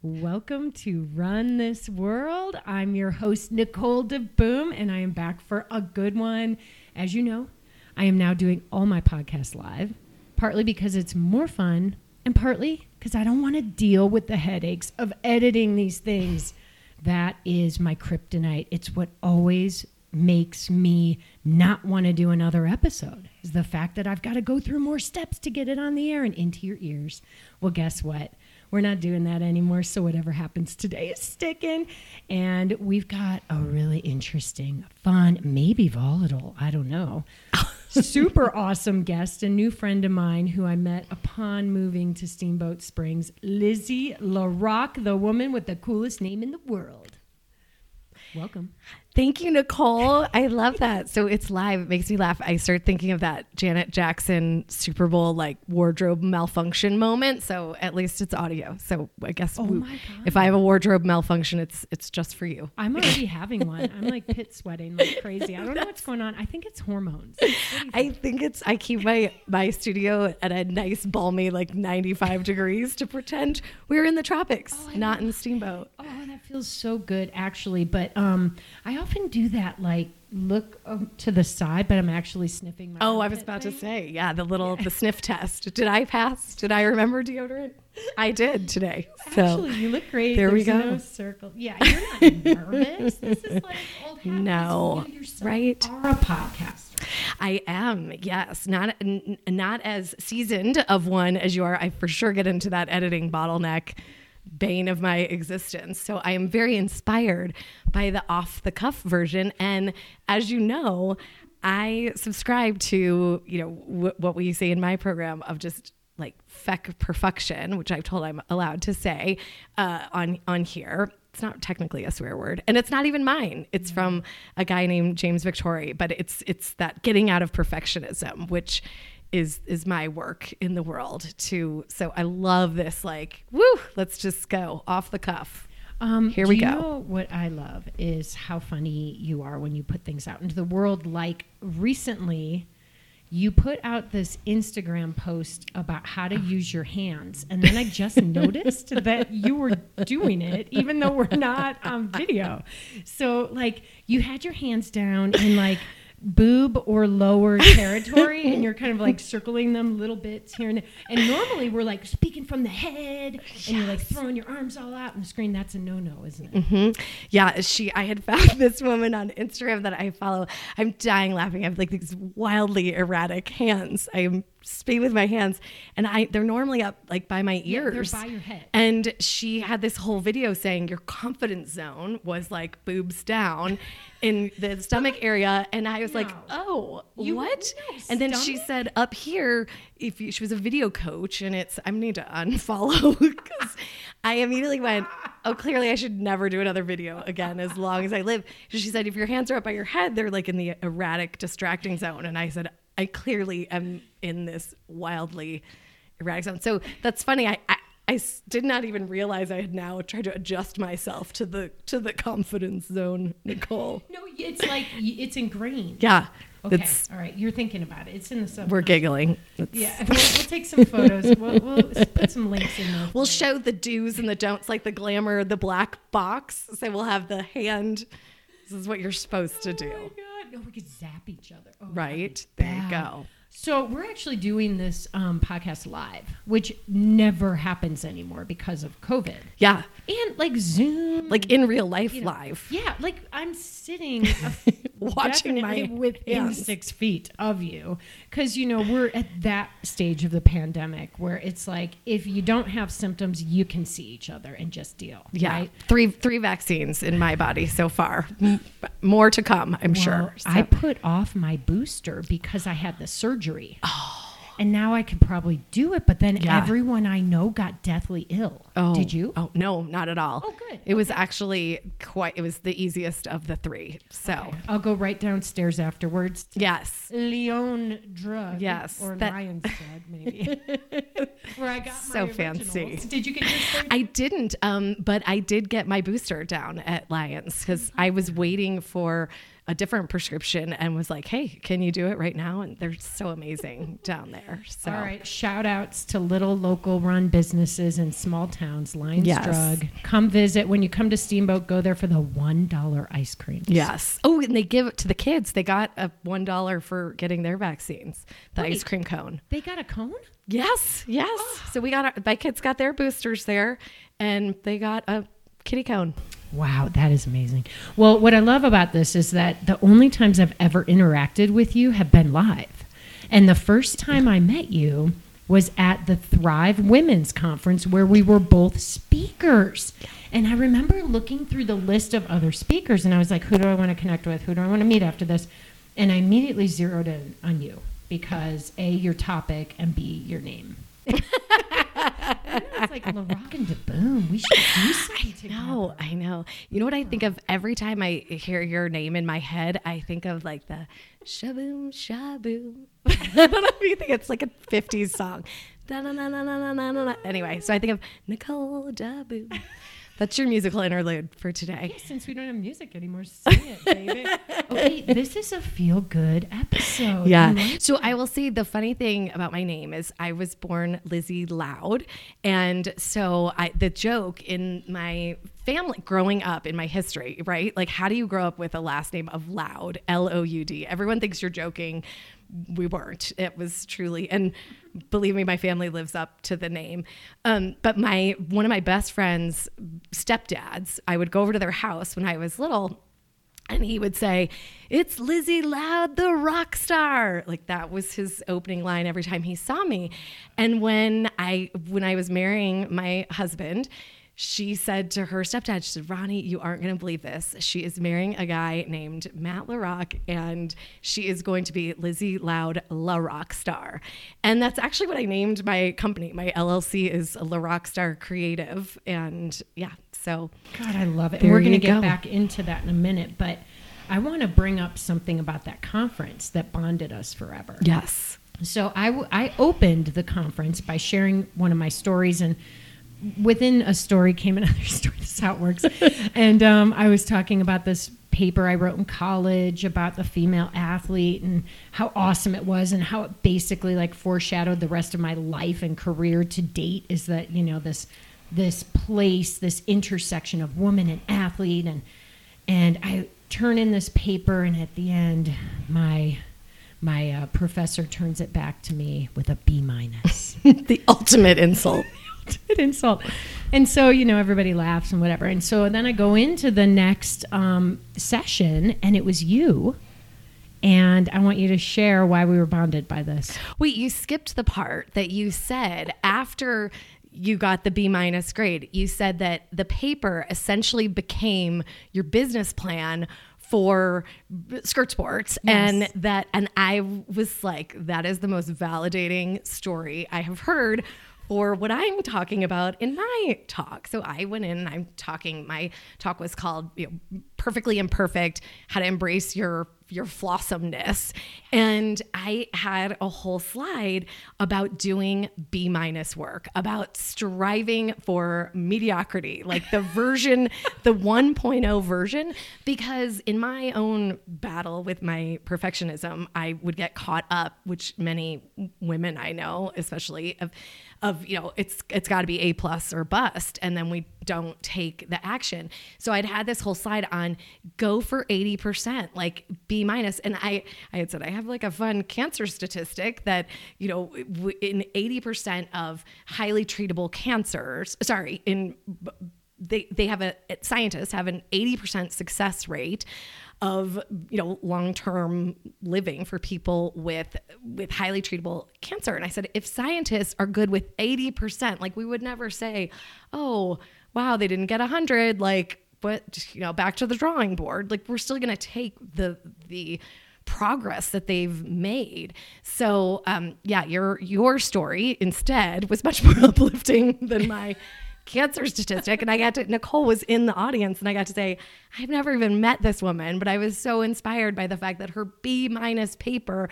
Welcome to Run This World. I'm your host, Nicole DeBoom, and I am back for a good one. As you know, I am now doing all my podcasts live, partly because it's more fun, and partly because I don't want to deal with the headaches of editing these things. That is my kryptonite. It's what always makes me not want to do another episode is the fact that I've got to go through more steps to get it on the air and into your ears. Well, guess what? We're not doing that anymore. So whatever happens today is sticking. And we've got a really interesting, fun, maybe volatile, I don't know. Super awesome guest, a new friend of mine who I met upon moving to Steamboat Springs, Lizzie LaRock, the woman with the coolest name in the world. Welcome. Thank you, Nicole. I love that. So it's live. It makes me laugh. I start thinking of that Janet Jackson Super Bowl like wardrobe malfunction moment. So at least it's audio. So I guess Oh we- if I have a wardrobe malfunction, it's it's just for you. I'm already having one. I'm like pit sweating like crazy. I don't know what's going on. I think it's hormones. I think it's I keep my my studio at a nice balmy like 95 degrees to pretend we're in the tropics, Oh, not in the steamboat. Oh, that feels so good, actually. But um, I often do that, like look um, to the side, but I'm actually sniffing my. Oh, I was about to say, yeah, the little the sniff test. Did I pass? Did I remember deodorant? I did today. So Actually, you look great. there we go. No circle. Yeah, you're not nervous. This is like old habits. No, You right? Are a podcast. I am, yes, not n- not as seasoned of one as you are. I for sure get into that editing bottleneck, bane of my existence. So I am very inspired by the off the cuff version, and as you know, I subscribe to you know w- what we say in my program of just like feck perfection, which I've told I'm allowed to say uh, on on here. It's not technically a swear word, and it's not even mine. It's from a guy named James Victore, but it's it's that getting out of perfectionism, which is is my work in the world too. So I love this. Like, woo, let's just go off the cuff. Um, Here we you go. What I love is how funny you are when you put things out into the world. Like recently, you put out this Instagram post about how to use your hands, and then I just noticed that you were doing it, even though we're not on video. So, like, you had your hands down and like boob or lower territory, and you're kind of like circling them little bits here and there. And normally, we're like speaking from the head, and you're like throwing your arms all out on the screen. That's a no-no, isn't it? mm-hmm. Yeah, she. I had found this woman on Instagram that I follow. I'm dying laughing. I have like these wildly erratic hands. I'm spinning with my hands, and I they're normally up like by my ears Yeah, they're by your head. And she had this whole video saying your confidence zone was like boobs down in the stomach area, and I was like, oh, You- what? and then she said up here, if you, she was a video coach, and it's I need to unfollow because I immediately went, oh, clearly I should never do another video again as long as I live. She said, if your hands are up by your head, they're like in the erratic, distracting zone, and I said, I clearly am in this wildly erratic zone. So that's funny. I I did not even realize I had now tried to adjust myself to the to the confidence zone, Nicole. No, it's like it's ingrained. Yeah, Okay. it's All right. You're thinking about it. It's in the sub. we're giggling. It's- Yeah. We'll, we'll take some photos. We'll, we'll put some links in there. We'll show the do's and the don'ts, like the glamour, the black box. So we'll have the hand. This is what you're supposed to do. Oh my god. No, we could zap each other. Oh, right? There you go. So we're actually doing this um, podcast live, which never happens anymore because of COVID Yeah, and like Zoom. like in real life, you know, live. Yeah, like I'm sitting Watching my within hands. six feet of you because you know we're at that stage of the pandemic where it's like if you don't have symptoms, you can see each other and just deal. Yeah, right? three three vaccines in my body so far. More to come, I'm Well, sure. I put off my booster because I had the surgery. Oh. And now I could probably do it, but then Yeah. everyone I know got deathly ill. Oh, Did you? Oh no, not at all. Oh, good. It was actually quite. It was the easiest of the three. So Okay. I'll go right downstairs afterwards. yes, Leon drug. Yes, Or that- Lyon's drug, maybe. Where I got So my fancy. Did you get there? I didn't, um, but I did get my booster down at Lyons because I was waiting for a different prescription and was like, "Hey, can you do it right now?" And they're so amazing down there. So All right, shout outs to little local run businesses in small towns. Lyons Yes. Drug. Come visit. When you come to Steamboat, go there for the $1 ice cream. Yes. Oh, and they give it to the kids. They got a one dollar for getting their vaccines. The Wait. ice cream cone. They got a cone? Yes, yes. Oh. So we got our, my kids got their boosters there, and they got a kitty cone. Wow, that is amazing. Well, what I love about this is that the only times I've ever interacted with you have been live. And the first time I met you was at the Thrive Women's Conference where we were both speakers. And I remember looking through the list of other speakers and I was like, who do I want to connect with? Who do I want to meet after this? And I immediately zeroed in on you because A, your topic, and B, your name. It's like LaRock and DeBoom. We should do something together. No, I know. You know what I think of every time I hear your name in my head? I think of like the shaboom shaboom. I don't know if you think it's like a 50s song. Anyway, so I think of Nicole Daboom. That's your musical interlude for today. Since we don't have music anymore, sing it, baby. okay, this is a feel good episode. Yeah. Like- So I will say the funny thing about my name is I was born Lizzie Loud. And so I the joke in my family growing up in my history, right? Like how do you grow up with a last name of Loud, L O U D? Everyone thinks you're joking. We weren't. It was truly and believe me, my family lives up to the name. Um, but my one of my best friends' stepdads, I would go over to their house when I was little and he would say, It's Lizzie Loud, the rock star. Like that was his opening line every time he saw me. And when I when I was marrying my husband, she said to her stepdad, she said, Ronnie, you aren't going to believe this. She is marrying a guy named Matt LaRock, and she is going to be Lizzie Loud, La Rock Star. And that's actually what I named my company. My LLC is La Rock Star Creative. And yeah, so God, I love it. We're going to get go. back into that in a minute, but I want to bring up something about that conference that bonded us forever. yes. So I, w- I opened the conference by sharing one of my stories, and within a story came another story. This is how it works. and um, I was talking about this paper I wrote in college about the female athlete and how awesome it was, and how it basically like foreshadowed the rest of my life and career to date. Is that you know this this place, this intersection of woman and athlete, and and I turn in this paper, and at the end, my my uh, professor turns it back to me with a B minus. the ultimate insult. Ultimate insult. And so, you know, everybody laughs and whatever. And so then I go into the next um, session, and it was you. And I want you to share why we were bonded by this. Wait, you skipped the part that you said after you got the B minus grade. You said that the paper essentially became your business plan for skirt sports and that and I was like that is the most validating story I have heard for what I'm talking about in my talk. So I went in and I'm talking my talk was called you know, perfectly imperfect how to embrace your your flawsomeness. And i had a whole slide about doing b minus work about striving for mediocrity like the version the 1.0 version because in my own battle with my perfectionism i would get caught up which many women i know especially of of you know it's it's got to be a plus or bust. And then we don't take the action. So i'd had this whole slide on go for 80% like b minus. And i i had said i have like a fun cancer statistic that you know in 80% of highly treatable cancers sorry in they they have a scientists have an 80% success rate of you know long-term living for people with with highly treatable cancer. And i said if scientists are good with 80% like we would never say oh wow they didn't get a 100 like but you know back to the drawing board like we're still going to take the the progress that they've made. So um yeah your your story instead was much more uplifting than my cancer statistic. And i got to nicole was in the audience and i got to say i've never even met this woman but i was so inspired by the fact that her b minus paper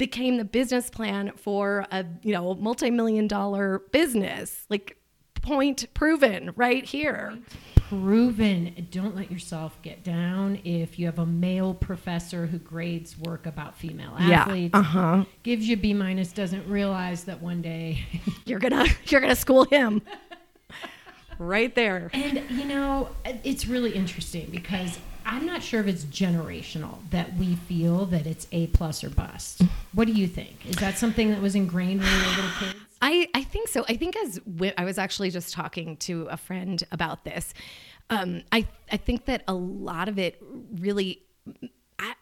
became the business plan for a you know multi-million dollar business. Like point proven right here proven. Don't let yourself get down if you have a male professor who grades work about female athletes. Yeah. Uh huh. Gives you B minus, doesn't realize that one day. You're gonna you're gonna school him. right there. and you know, it's really interesting because I'm not sure if it's generational that we feel that it's A plus or bust. What do you think? Is that something that was ingrained when we were little kids? I, I think so. I think as I was actually just talking to a friend about this. Um, I I think that a lot of it really, I,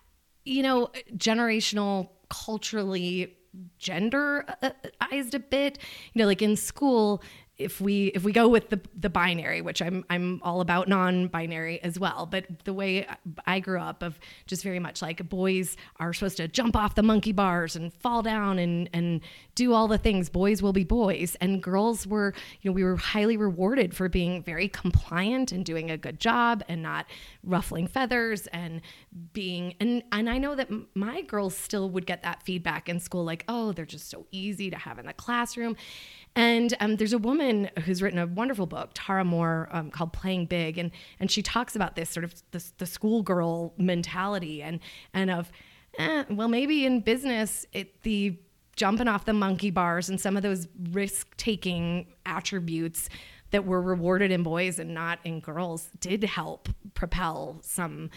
you know, generational, culturally, genderized a bit. You know, like in school, if we if we go with the the binary, which I'm I'm all about non-binary as well, but the way I grew up of just very much like boys are supposed to jump off the monkey bars and fall down and and do all the things. Boys will be boys, and girls were you know we were highly rewarded for being very compliant and doing a good job and not ruffling feathers and being and and I know that my girls still would get that feedback in school, like oh they're just so easy to have in the classroom. And um, there's a woman who's written a wonderful book, Tara Mohr, um, called "Playing Big," and and she talks about this sort of this, the schoolgirl mentality and and of, eh, well, maybe in business, it the jumping off the monkey bars and some of those risk taking attributes that were rewarded in boys and not in girls did help propel some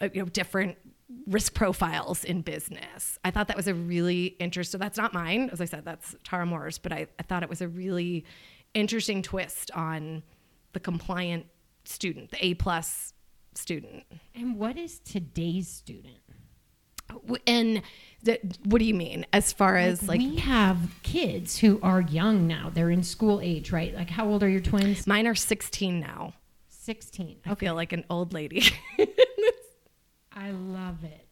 uh, you know different risk profiles in business. I thought that was a really interesting. So that's not mine, as I said. That's Tara Mohr's, but I, I thought it was a really interesting twist on the compliant student, the A plus student. And what is today's student? And what do you mean as far as like we have kids who are young now. They're in school age, right? Like, how old are your twins? mine are 16 now? 16. I feel like an old lady. I love it.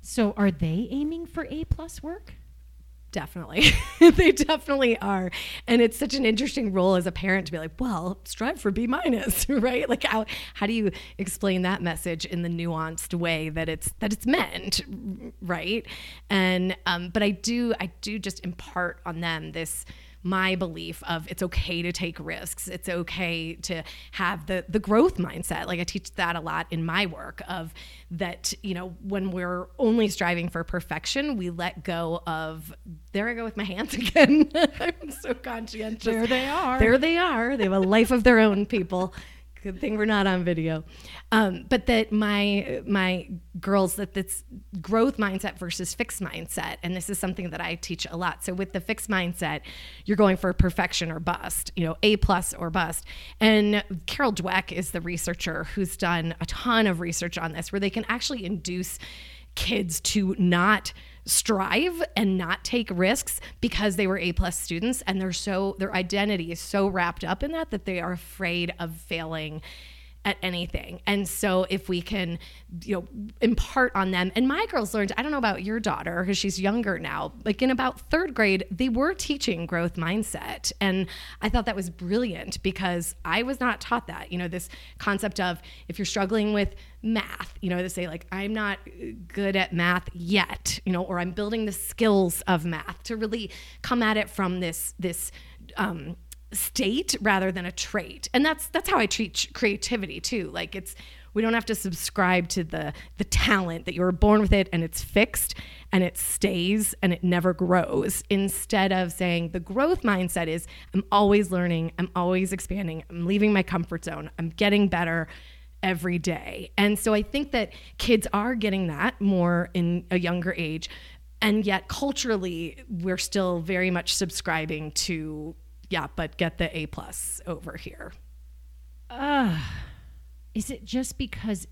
So, are they aiming for A plus work? Definitely. they definitely are. And it's such an interesting role as a parent to be like, well, strive for B minus, right? Like how how do you explain that message in the nuanced way that it's that it's meant, right? And um, but I do I do just impart on them this my belief of it's okay to take risks. It's okay to have the the growth mindset. Like I teach that a lot in my work of that, you know, when we're only striving for perfection, we let go of there I go with my hands again. I'm so conscientious. There they are. There they are. They have a life of their own, people. Good thing we're not on video. Um, but that my my girls that this growth mindset versus fixed mindset, and this is something that I teach a lot. So with the fixed mindset, you're going for perfection or bust, you know, A plus or bust. And Carol Dweck is the researcher who's done a ton of research on this, where they can actually induce kids to not strive and not take risks because they were A plus students and they're so their identity is so wrapped up in that that they are afraid of failing at anything. And so if we can, you know, impart on them. And my girls learned, I don't know about your daughter because she's younger now, like in about 3rd grade, they were teaching growth mindset. And I thought that was brilliant because I was not taught that. You know, this concept of if you're struggling with math, you know, to say like I'm not good at math yet, you know, or I'm building the skills of math to really come at it from this this um state rather than a trait. And that's that's how i treat creativity too. Like it's we don't have to subscribe to the the talent that you were born with it and it's fixed and it stays and it never grows. Instead of saying the growth mindset is i'm always learning i'm always expanding i'm leaving my comfort zone i'm getting better every day. And so i think that kids are getting that more in a younger age. And yet culturally we're still very much subscribing to yeah, but get the A plus over here. Uh, is it just because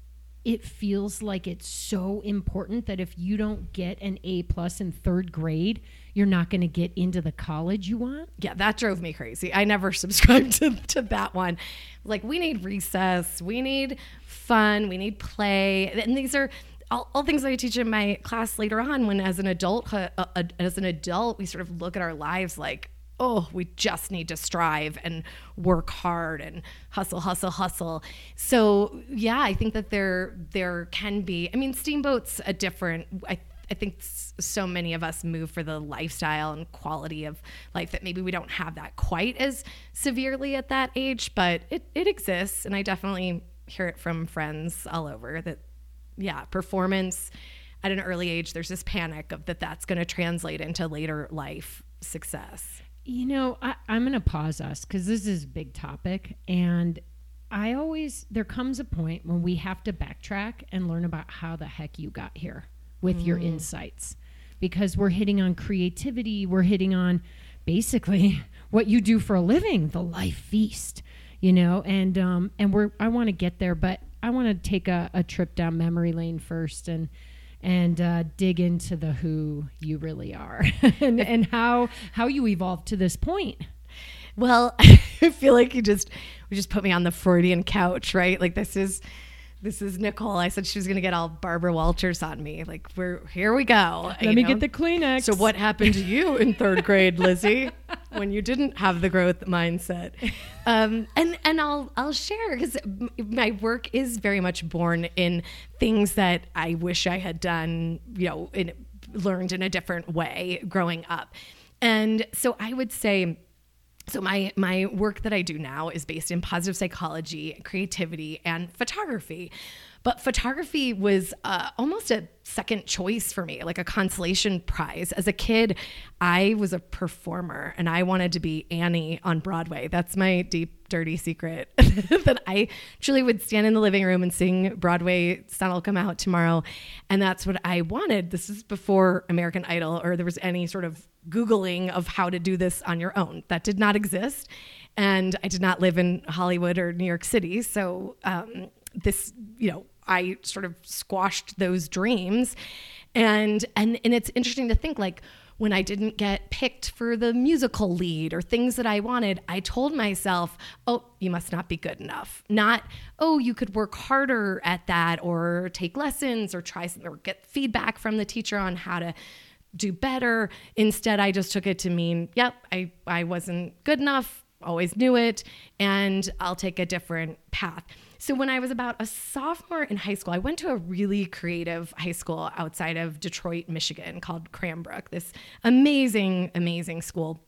it feels like it's so important that if you don't get an A plus in third grade, you're not going to get into the college you want? Yeah, that drove me crazy. I never subscribed to, to that one. Like, we need recess, we need fun, we need play. And these are all, all things that I teach in my class later on when, as an adult, uh, uh, as an adult, we sort of look at our lives like, oh, we just need to strive and work hard and hustle, hustle, hustle. So yeah, I think that there there can be. I mean, Steamboat's a different. I I think so many of us move for the lifestyle and quality of life that maybe we don't have that quite as severely at that age, but it, it exists. And I definitely hear it from friends all over that, yeah, performance at an early age, there's this panic of that that's going to translate into later life success. You know, I, I'm going to pause us because this is a big topic. And I always, there comes a point when we have to backtrack and learn about how the heck you got here with mm. your insights because we're hitting on creativity, we're hitting on basically what you do for a living, the life feast, you know, and um and we're I want to get there, but I want to take a, a trip down memory lane first and and uh, dig into the who you really are and, and how how you evolved to this point. Well, I feel like you just you just put me on the Freudian couch, right? Like this is this is Nicole. I said she was going to get all Barbara Walters on me. Like we're here we go. Let me know? get the Kleenex. So what happened to you in third grade, Lizzie, when you didn't have the growth mindset? Um, and and I'll I'll share because my work is very much born in things that I wish I had done. You know, in, learned in a different way growing up. And so I would say so my my work that I do now is based in positive psychology, creativity, and photography. But photography was uh, almost a second choice for me, like a consolation prize. As a kid, I was a performer and I wanted to be Annie on Broadway. That's my deep, dirty secret that I truly would stand in the living room and sing Broadway, Sun Will Come Out Tomorrow. And that's what I wanted. This is before American Idol or there was any sort of Googling of how to do this on your own. That did not exist. And I did not live in Hollywood or New York City. So, um, this, you know, I sort of squashed those dreams. And and and it's interesting to think like when I didn't get picked for the musical lead or things that I wanted, I told myself, "Oh, you must not be good enough." Not, "Oh, you could work harder at that or take lessons or try or get feedback from the teacher on how to do better." Instead, I just took it to mean, "Yep, I I wasn't good enough, always knew it, and I'll take a different path." So when I was about a sophomore in high school, I went to a really creative high school outside of Detroit, Michigan called Cranbrook, this amazing, amazing school.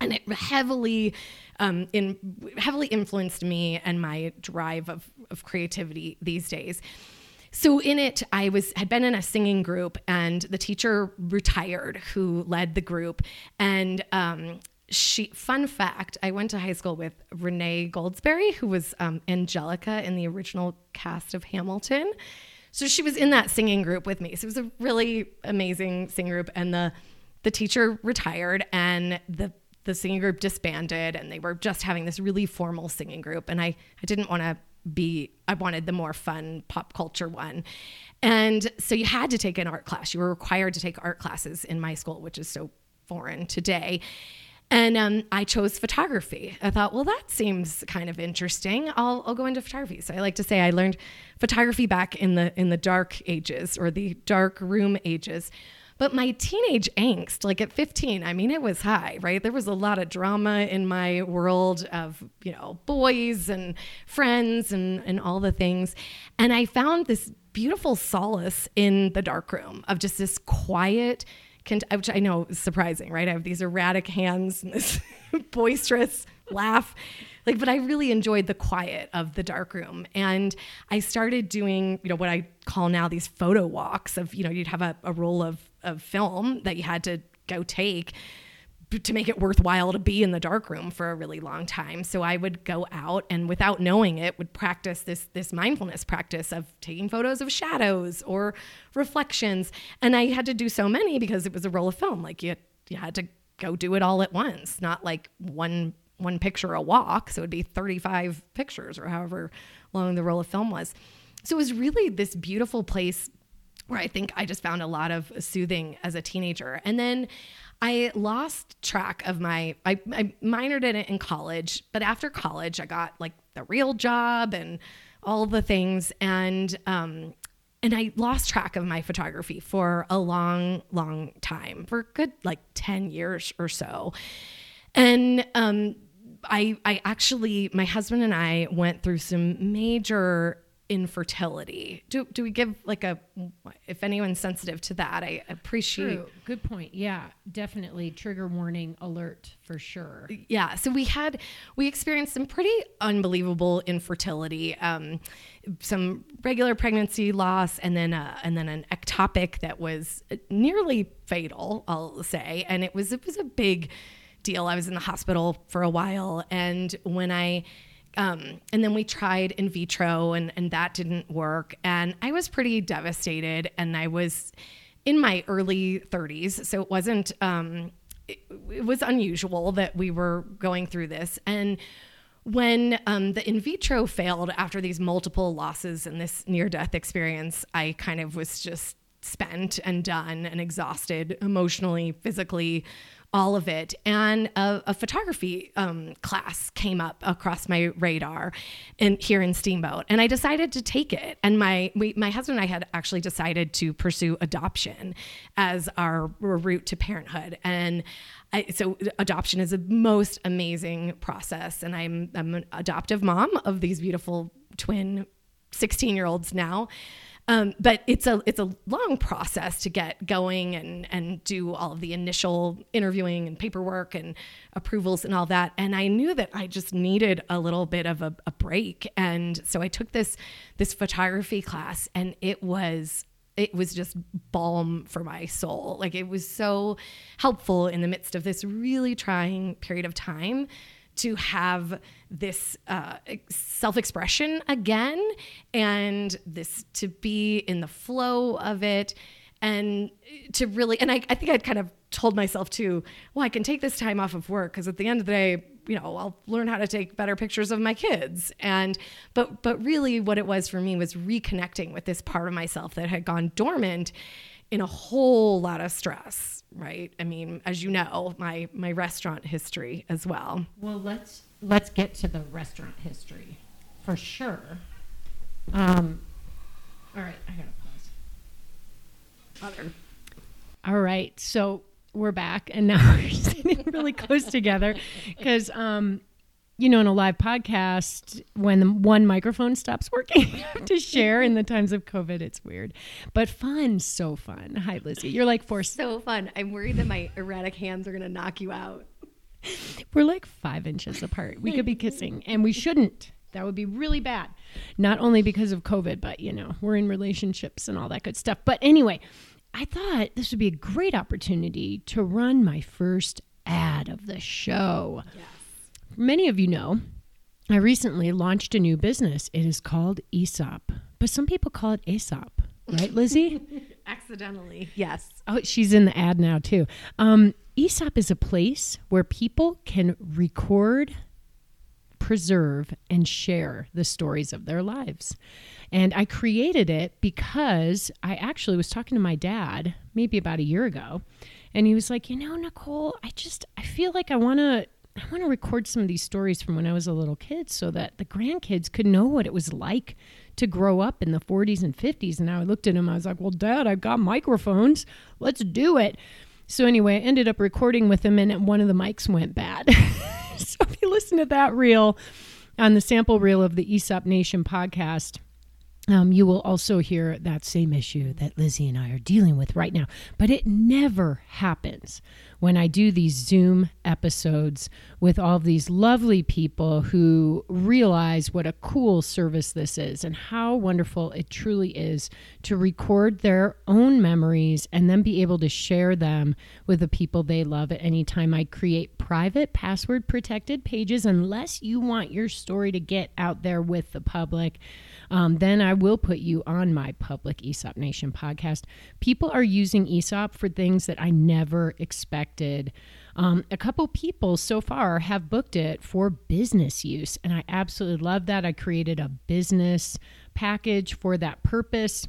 And it heavily, um, in, heavily influenced me and my drive of, of creativity these days. So in it, I was had been in a singing group, and the teacher retired who led the group, and um, she fun fact i went to high school with renee goldsberry who was um, angelica in the original cast of hamilton. So she was in that singing group with me. So it was a really amazing singing group and the the teacher retired and the the singing group disbanded and they were just having this really formal singing group and i i didn't want to be i wanted the more fun pop culture one. And so you had to take an art class. You were required to take art classes in my school which is so foreign today and um, I chose photography. I thought, well, that seems kind of interesting. I'll, I'll go into photography. So I like to say I learned photography back in the in the dark ages or the dark room ages. But my teenage angst, like at 15, I mean, it was high, right? There was a lot of drama in my world of, you know, boys and friends and, and all the things. And I found this beautiful solace in the dark room of just this quiet, which I know is surprising, right? I have these erratic hands and this boisterous laugh. Like, but I really enjoyed the quiet of the dark room. And I started doing, you know, what I call now these photo walks of, you know, you'd have a, a roll of, of film that you had to go take to make it worthwhile to be in the dark room for a really long time. So I would go out and without knowing it would practice this this mindfulness practice of taking photos of shadows or reflections. And I had to do so many because it was a roll of film. Like you you had to go do it all at once, not like one one picture a walk. So it would be 35 pictures or however long the roll of film was. So it was really this beautiful place where I think I just found a lot of soothing as a teenager. And then I lost track of my, I, I minored in it in college, but after college, I got like the real job and all the things. And, um, and I lost track of my photography for a long, long time, for good like 10 years or so. And um, I, I actually, my husband and I went through some major infertility. Do do we give like a if anyone's sensitive to that, I appreciate. True. Good point. Yeah, definitely trigger warning alert for sure. Yeah. So we had we experienced some pretty unbelievable infertility, um, some regular pregnancy loss, and then uh, and then an ectopic that was nearly fatal. I'll say, and it was it was a big deal. I was in the hospital for a while, and when I um, and then we tried in vitro and, and that didn't work. And I was pretty devastated. And I was in my early 30s. So it wasn't, um, it, it, was unusual that we were going through this. And when um, the in vitro failed after these multiple losses and this near death experience, I kind of was just spent and done and exhausted emotionally, physically, all of it. And a, a photography um, class came up across my radar in, here in Steamboat. And I decided to take it. And my, we, my husband and I had actually decided to pursue adoption as our route to parenthood. And I, so adoption is a most amazing process. And I'm, I'm an adoptive mom of these beautiful twin 16 year olds now. Um, but it's a it's a long process to get going and and do all of the initial interviewing and paperwork and approvals and all that. And I knew that I just needed a little bit of a, a break. And so I took this this photography class, and it was it was just balm for my soul. Like it was so helpful in the midst of this really trying period of time to have this uh, self expression again and this to be in the flow of it and to really, and I, I think I'd kind of told myself too, well, I can take this time off of work because at the end of the day, you know, I'll learn how to take better pictures of my kids. And, but, but really what it was for me was reconnecting with this part of myself that had gone dormant in a whole lot of stress, right? I mean, as you know, my my restaurant history as well. Well, let's let's get to the restaurant history for sure. Um, all right, I gotta pause. Other. All right, so we're back, and now we're sitting really close together because um, you know, in a live podcast, when the one microphone stops working to share in the times of COVID, it's weird, but fun, so fun. Hi, Lizzie. You're like four. So fun. I'm worried that my erratic hands are going to knock you out. We're like five inches apart. We could be kissing, and we shouldn't. That would be really bad. Not only because of COVID, but you know, we're in relationships and all that good stuff. But anyway, I thought this would be a great opportunity to run my first ad of the show. Yeah many of you know, I recently launched a new business. It is called Aesop, but some people call it ASOP, right, Lizzie? Accidentally, yes. Oh, she's in the ad now too. Um, Aesop is a place where people can record, preserve, and share the stories of their lives. And I created it because I actually was talking to my dad maybe about a year ago, and he was like, "You know, Nicole, I just I feel like I want to I want to record some of these stories from when I was a little kid so that the grandkids could know what it was like to grow up in the 40s and 50s. And I looked at him, I was like, Well, Dad, I've got microphones. Let's do it. So, anyway, I ended up recording with him, and one of the mics went bad. so, if you listen to that reel on the sample reel of the Aesop Nation podcast, um, you will also hear that same issue that Lizzie and I are dealing with right now. But it never happens when I do these Zoom episodes with all these lovely people who realize what a cool service this is and how wonderful it truly is to record their own memories and then be able to share them with the people they love at any time. I create private, password protected pages unless you want your story to get out there with the public. Um, then I will put you on my public Aesop Nation podcast. People are using Aesop for things that I never expected. Um, a couple people so far have booked it for business use, and I absolutely love that. I created a business package for that purpose.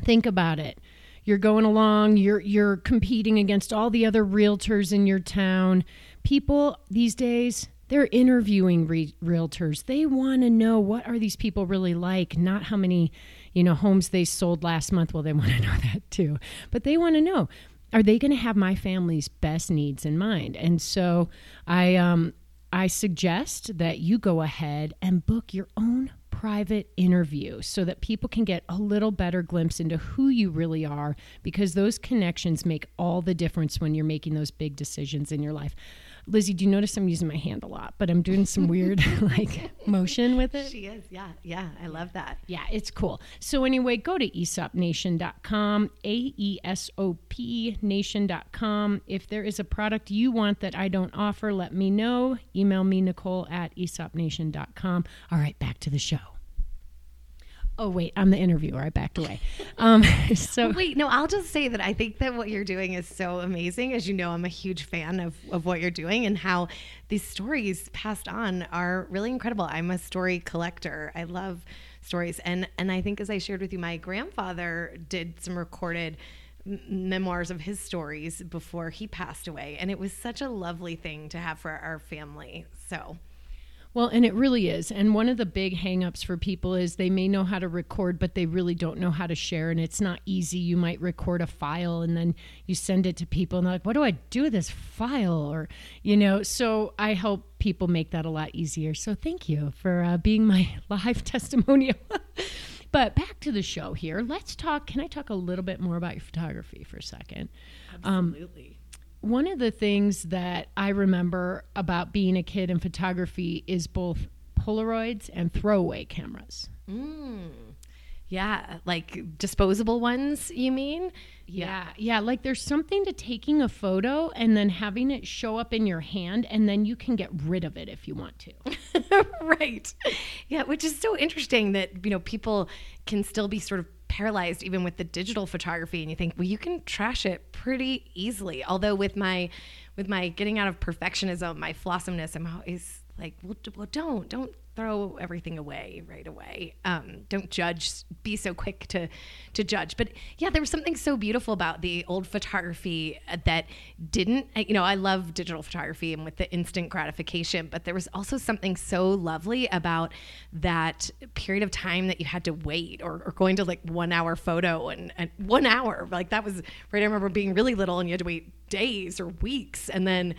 Think about it. You're going along, you're you're competing against all the other realtors in your town. People these days, they're interviewing re- realtors. They want to know what are these people really like, not how many, you know, homes they sold last month. Well, they want to know that too. But they want to know are they going to have my family's best needs in mind? And so I um I suggest that you go ahead and book your own private interview so that people can get a little better glimpse into who you really are because those connections make all the difference when you're making those big decisions in your life. Lizzie, do you notice I'm using my hand a lot, but I'm doing some weird like motion with it? She is, yeah, yeah. I love that. Yeah, it's cool. So anyway, go to aesopnation.com, A E S O P nation.com. If there is a product you want that I don't offer, let me know. Email me, Nicole at aesopnation.com. All right, back to the show. Oh wait, I'm the interviewer. I backed away. Um, so Wait, no, I'll just say that I think that what you're doing is so amazing. As you know, I'm a huge fan of, of what you're doing and how these stories passed on are really incredible. I'm a story collector. I love stories. And, and I think, as I shared with you, my grandfather did some recorded m- memoirs of his stories before he passed away. And it was such a lovely thing to have for our family. So. Well, and it really is. And one of the big hangups for people is they may know how to record, but they really don't know how to share. And it's not easy. You might record a file and then you send it to people and they're like, what do I do with this file? Or, you know, so I help people make that a lot easier. So thank you for uh, being my live testimonial. but back to the show here. Let's talk. Can I talk a little bit more about your photography for a second? Absolutely. Um, one of the things that I remember about being a kid in photography is both Polaroids and throwaway cameras. Mm. Yeah, like disposable ones, you mean? Yeah. yeah, like there's something to taking a photo and then having it show up in your hand, and then you can get rid of it if you want to. right. Yeah, which is so interesting that, you know, people can still be sort of paralyzed even with the digital photography and you think well you can trash it pretty easily. Although with my with my getting out of perfectionism my flawsomeness i'm always like well, well don't don't throw everything away right away. Um, don't judge. Be so quick to to judge. But yeah, there was something so beautiful about the old photography that didn't. You know, I love digital photography and with the instant gratification, but there was also something so lovely about that period of time that you had to wait, or, or going to like one hour photo and, and one hour like that was right. I remember being really little and you had to wait days or weeks, and then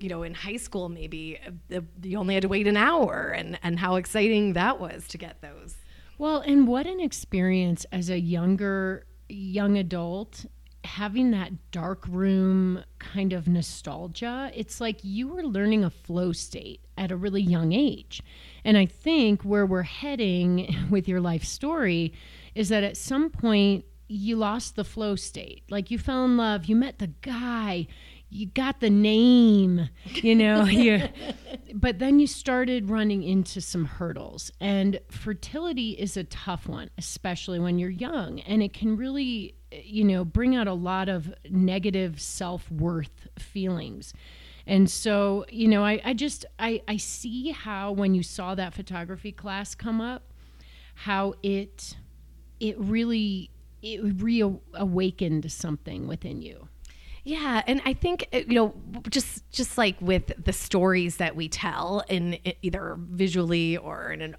you know, in high school, maybe uh, you only had to wait an hour, and and how exciting that was to get those. Well, and what an experience as a younger young adult having that dark room kind of nostalgia. It's like you were learning a flow state at a really young age. And I think where we're heading with your life story is that at some point you lost the flow state. Like you fell in love, you met the guy, you got the name, you know, you, but then you started running into some hurdles. And fertility is a tough one, especially when you're young. And it can really, you know, bring out a lot of negative self worth feelings. And so, you know, I, I just, I, I see how when you saw that photography class come up, how it, it really, it reawakened something within you. Yeah, and I think uh, you know just just like with the stories that we tell in either visually or in an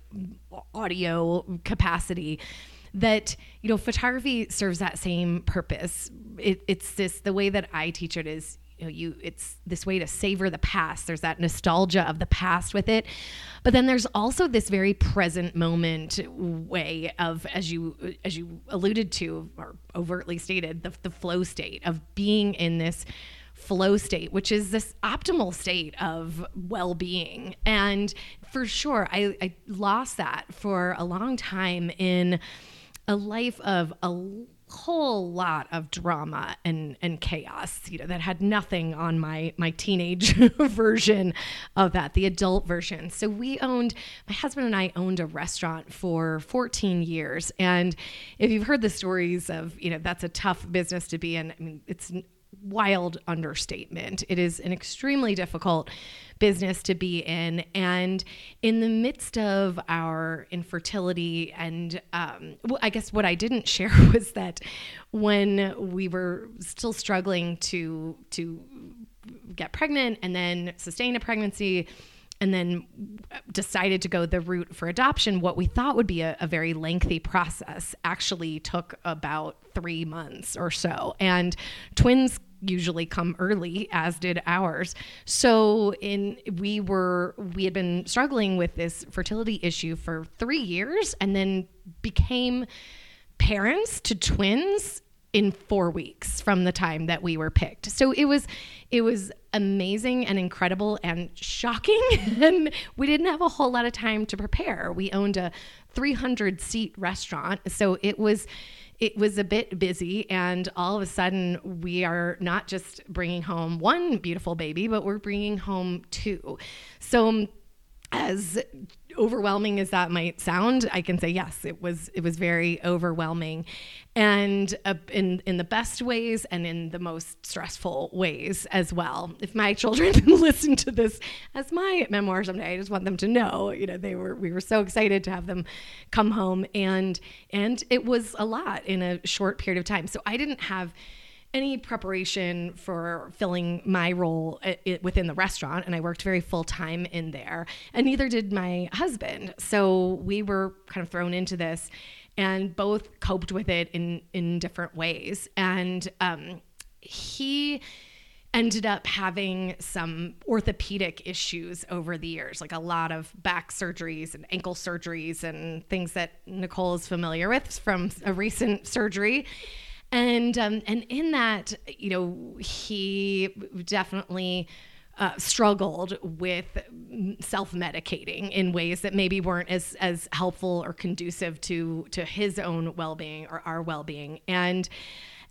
audio capacity that you know photography serves that same purpose. It, it's this the way that I teach it is you know you it's this way to savor the past there's that nostalgia of the past with it but then there's also this very present moment way of as you as you alluded to or overtly stated the, the flow state of being in this flow state, which is this optimal state of well being. And for sure, I, I, lost that for a long time in a life of a whole lot of drama and and chaos you know that had nothing on my my teenage version of that the adult version. So we owned my husband and I owned a restaurant for 14 years. And if you've heard the stories of you know that's a tough business to be in I mean it's wild understatement it is an extremely difficult business to be in. And in the midst of our infertility, and um, I guess what I didn't share was that when we were still struggling to to get pregnant and then sustain a pregnancy and then decided to go the route for adoption, what we thought would be a, a, very lengthy process actually took about three months or so. And twins usually come early as did ours. So in we were we had been struggling with this fertility issue for 3 years and then became parents to twins in 4 weeks from the time that we were picked. So it was it was amazing and incredible and shocking. And we didn't have a whole lot of time to prepare. We owned a 300 seat restaurant. So it was it was a bit busy and all of a sudden we are not just bringing home one beautiful baby but we're bringing home two. So as overwhelming as that might sound i can say yes it was it was very overwhelming and uh, in in the best ways and in the most stressful ways as well. If my children listen to this as my memoir someday, I just want them to know, you know, they were we were so excited to have them come home and and it was a lot in a short period of time. So I didn't have any preparation for filling my role within the restaurant and I worked very full time in there and neither did my husband. So we were kind of thrown into this and both coped with it in in different ways. And um, he ended up having some orthopedic issues over the years, like a lot of back surgeries and ankle surgeries and things that Nicole is familiar with from a recent surgery. And um, and in that, you know, he definitely uh, struggled with self-medicating in ways that maybe weren't as as helpful or conducive to to his own well-being or our well-being. And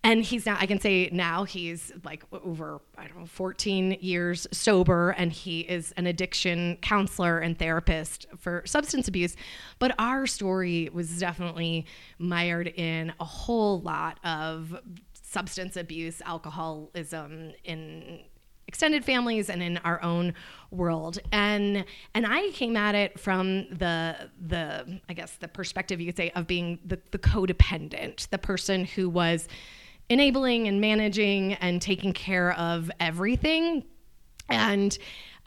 and he's now i can say now he's like over i don't know 14 years sober and he is an addiction counselor and therapist for substance abuse. But our story was definitely mired in a whole lot of substance abuse alcoholism in extended families and in our own world. And and i came at it from the the i guess the perspective you could say of being the, the codependent the person who was enabling and managing and taking care of everything. And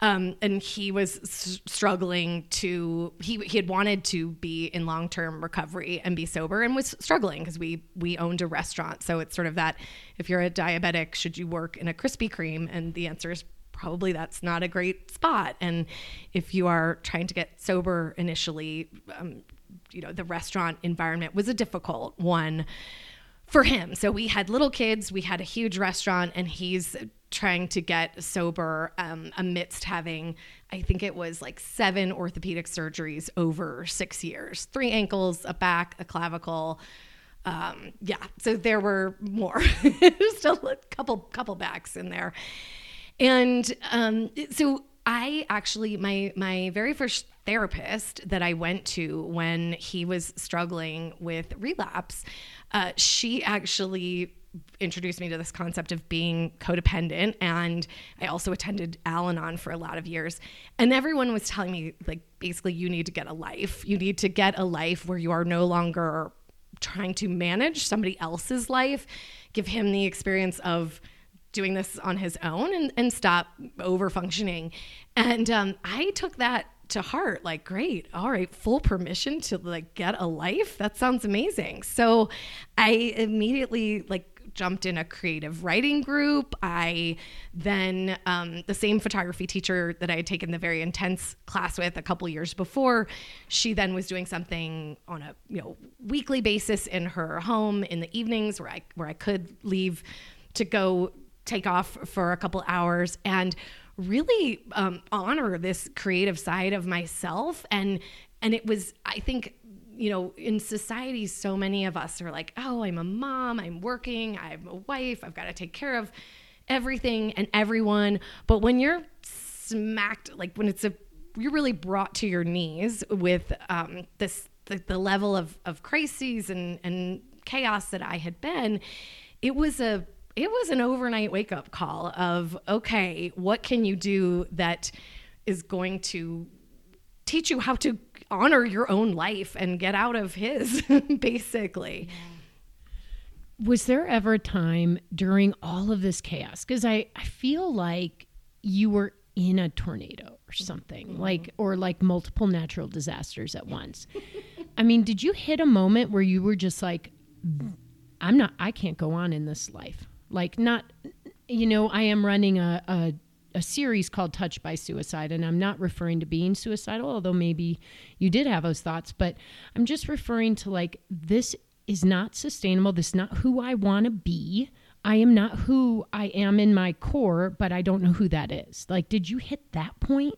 um, and he was struggling to he he had wanted to be in long term recovery and be sober and was struggling because we we owned a restaurant. So it's sort of that if you're a diabetic should you work in a Krispy Kreme? And the answer is probably that's not a great spot. And if you are trying to get sober initially um, you know the restaurant environment was a difficult one for him. So we had little kids, we had a huge restaurant, and he's trying to get sober um, amidst having, I think it was like seven orthopedic surgeries over six years three ankles, a back, a clavicle. Um, yeah, so there were more, just a couple couple backs in there, and um, so I actually my my very first therapist that I went to when he was struggling with relapse, uh, she actually introduced me to this concept of being codependent. And I also attended Al-Anon for a lot of years. And everyone was telling me like basically you need to get a life. You need to get a life where you are no longer trying to manage somebody else's life. Give him the experience of doing this on his own and, and stop over functioning and um, I took that to heart like great all right full permission to like get a life? That sounds amazing. So i immediately like jumped in a creative writing group. I then, um, the same photography teacher that I had taken the very intense class with a couple years before, she then was doing something on a you know weekly basis in her home in the evenings where I where I could leave to go take off for a couple hours and really um, honor this creative side of myself and and it was I think you know, in society, so many of us are like, oh, I'm a mom, I'm working, I'm a wife, I've got to take care of everything and everyone. But when you're smacked, like when it's a, you're really brought to your knees with um, this, the, the level of, of crises and, and chaos that I had been, it was a, it was an overnight wake up call of, okay, what can you do that is going to teach you how to honor your own life and get out of his, basically. Was there ever a time during all of this chaos? Because I, I feel like you were in a tornado or something, mm-hmm. like, or like multiple natural disasters at once. I mean, did you hit a moment where you were just like, I'm not, I can't go on in this life? Like, not, you know, I am running a, a a series called Touched by Suicide, and I'm not referring to being suicidal, although maybe you did have those thoughts, but I'm just referring to like this is not sustainable. This is not who I want to be. I am not who I am in my core, but I don't know who that is. Like, did you hit that point?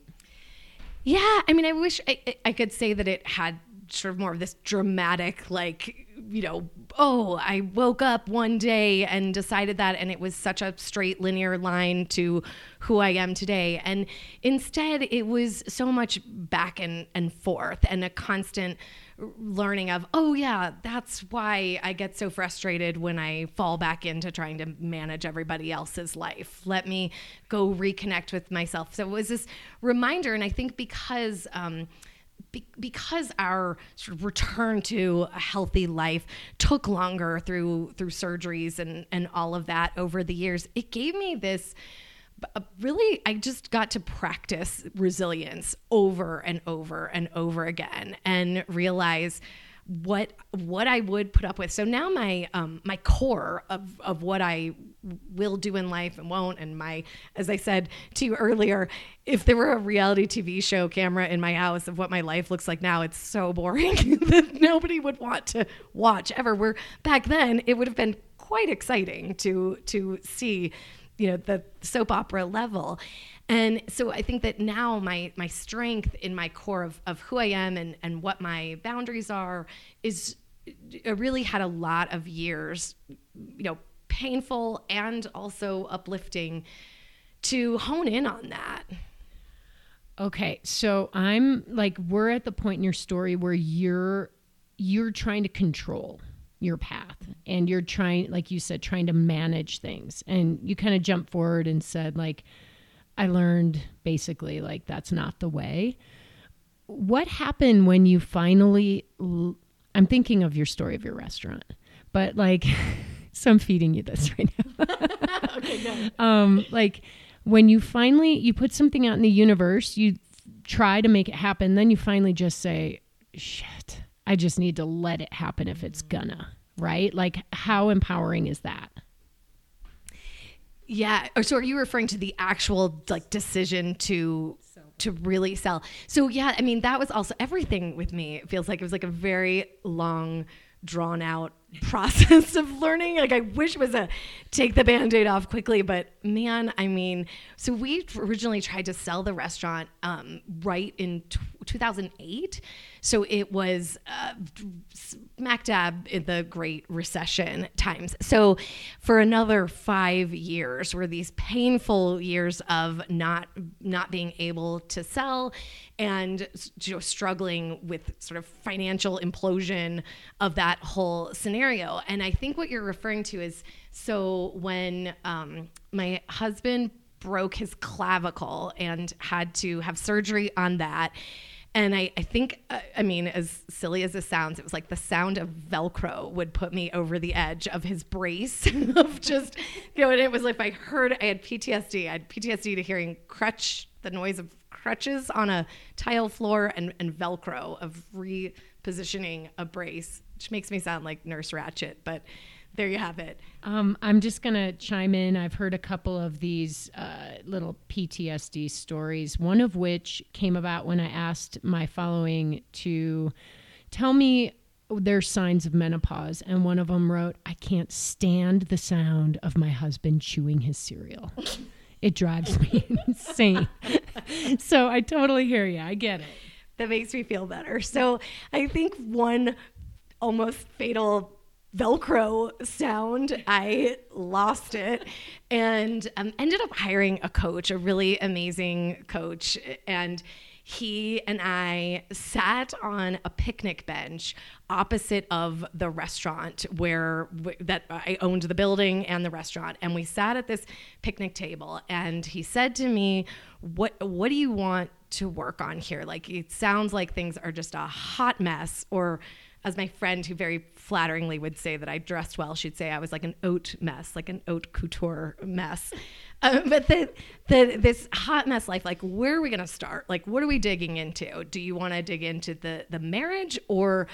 Yeah, I mean, I wish I, I could say that it had sort of more of this dramatic, like, you know, oh, I woke up one day and decided that, and it was such a straight linear line to who I am today. And instead, it was so much back and, and forth and a constant learning of, oh, yeah, that's why I get so frustrated when I fall back into trying to manage everybody else's life. Let me go reconnect with myself. So it was this reminder. And I think because, um, be- because our sort of return to a healthy life took longer through through surgeries and and all of that over the years, it gave me this really I just got to practice resilience over and over and over again and realize what what I would put up with. So now my um, my core of of what I will do in life and won't, and my as I said to you earlier, if there were a reality TV show camera in my house of what my life looks like now, it's so boring that nobody would want to watch ever. Where back then it would have been quite exciting to to see, you know, the soap opera level. And so I think that now my my strength in my core of, of who I am and, and what my boundaries are is I really had a lot of years, you know, painful and also uplifting to hone in on that. Okay, so I'm like we're at the point in your story where you're you're trying to control your path and you're trying like you said trying to manage things and you kind of jump forward and said like I learned basically like that's not the way. What happened when you finally? I'm thinking of your story of your restaurant, but like, so I'm feeding you this right now. okay, good. Um, like when you finally you put something out in the universe, you try to make it happen, then you finally just say, "Shit, I just need to let it happen if it's gonna." Right? Like, how empowering is that? Yeah. So are you referring to the actual like decision to to really sell? So yeah, I mean that was also everything with me. It feels like it was like a very long drawn out process of learning. Like I wish it was a take the band-aid off quickly, but man, I mean, so we originally tried to sell the restaurant um, right in t- 2008. So it was uh, smack dab in the Great Recession times. So for another five years were these painful years of not not being able to sell and you know, struggling with sort of financial implosion of that whole scenario. And I think what you're referring to is so when um, my husband broke his clavicle and had to have surgery on that and I, I think, uh, I mean, as silly as this sounds, it was like the sound of Velcro would put me over the edge of his brace of just, you know, and it was like I heard, I had PTSD. I had PTSD to hearing crutch, the noise of crutches on a tile floor and, and Velcro of repositioning a brace, which makes me sound like Nurse Ratched. but there you have it. Um, I'm just going to chime in. I've heard a couple of these uh, little PTSD stories, one of which came about when I asked my following to tell me their signs of menopause. And one of them wrote, I can't stand the sound of my husband chewing his cereal. it drives me insane. so I totally hear you. I get it. That makes me feel better. So I think one almost fatal Velcro sound. I lost it and um, ended up hiring a coach, a really amazing coach. And he and I sat on a picnic bench opposite of the restaurant where that I owned the building and the restaurant and we sat at this picnic table and he said to me what what do you want to work on here like it sounds like things are just a hot mess or as my friend who very flatteringly would say that I dressed well, she'd say I was like an oat mess, like an oat couture mess. Uh, but the, the this hot mess life, like where are we gonna start? Like what are we digging into? Do you want to dig into the the marriage or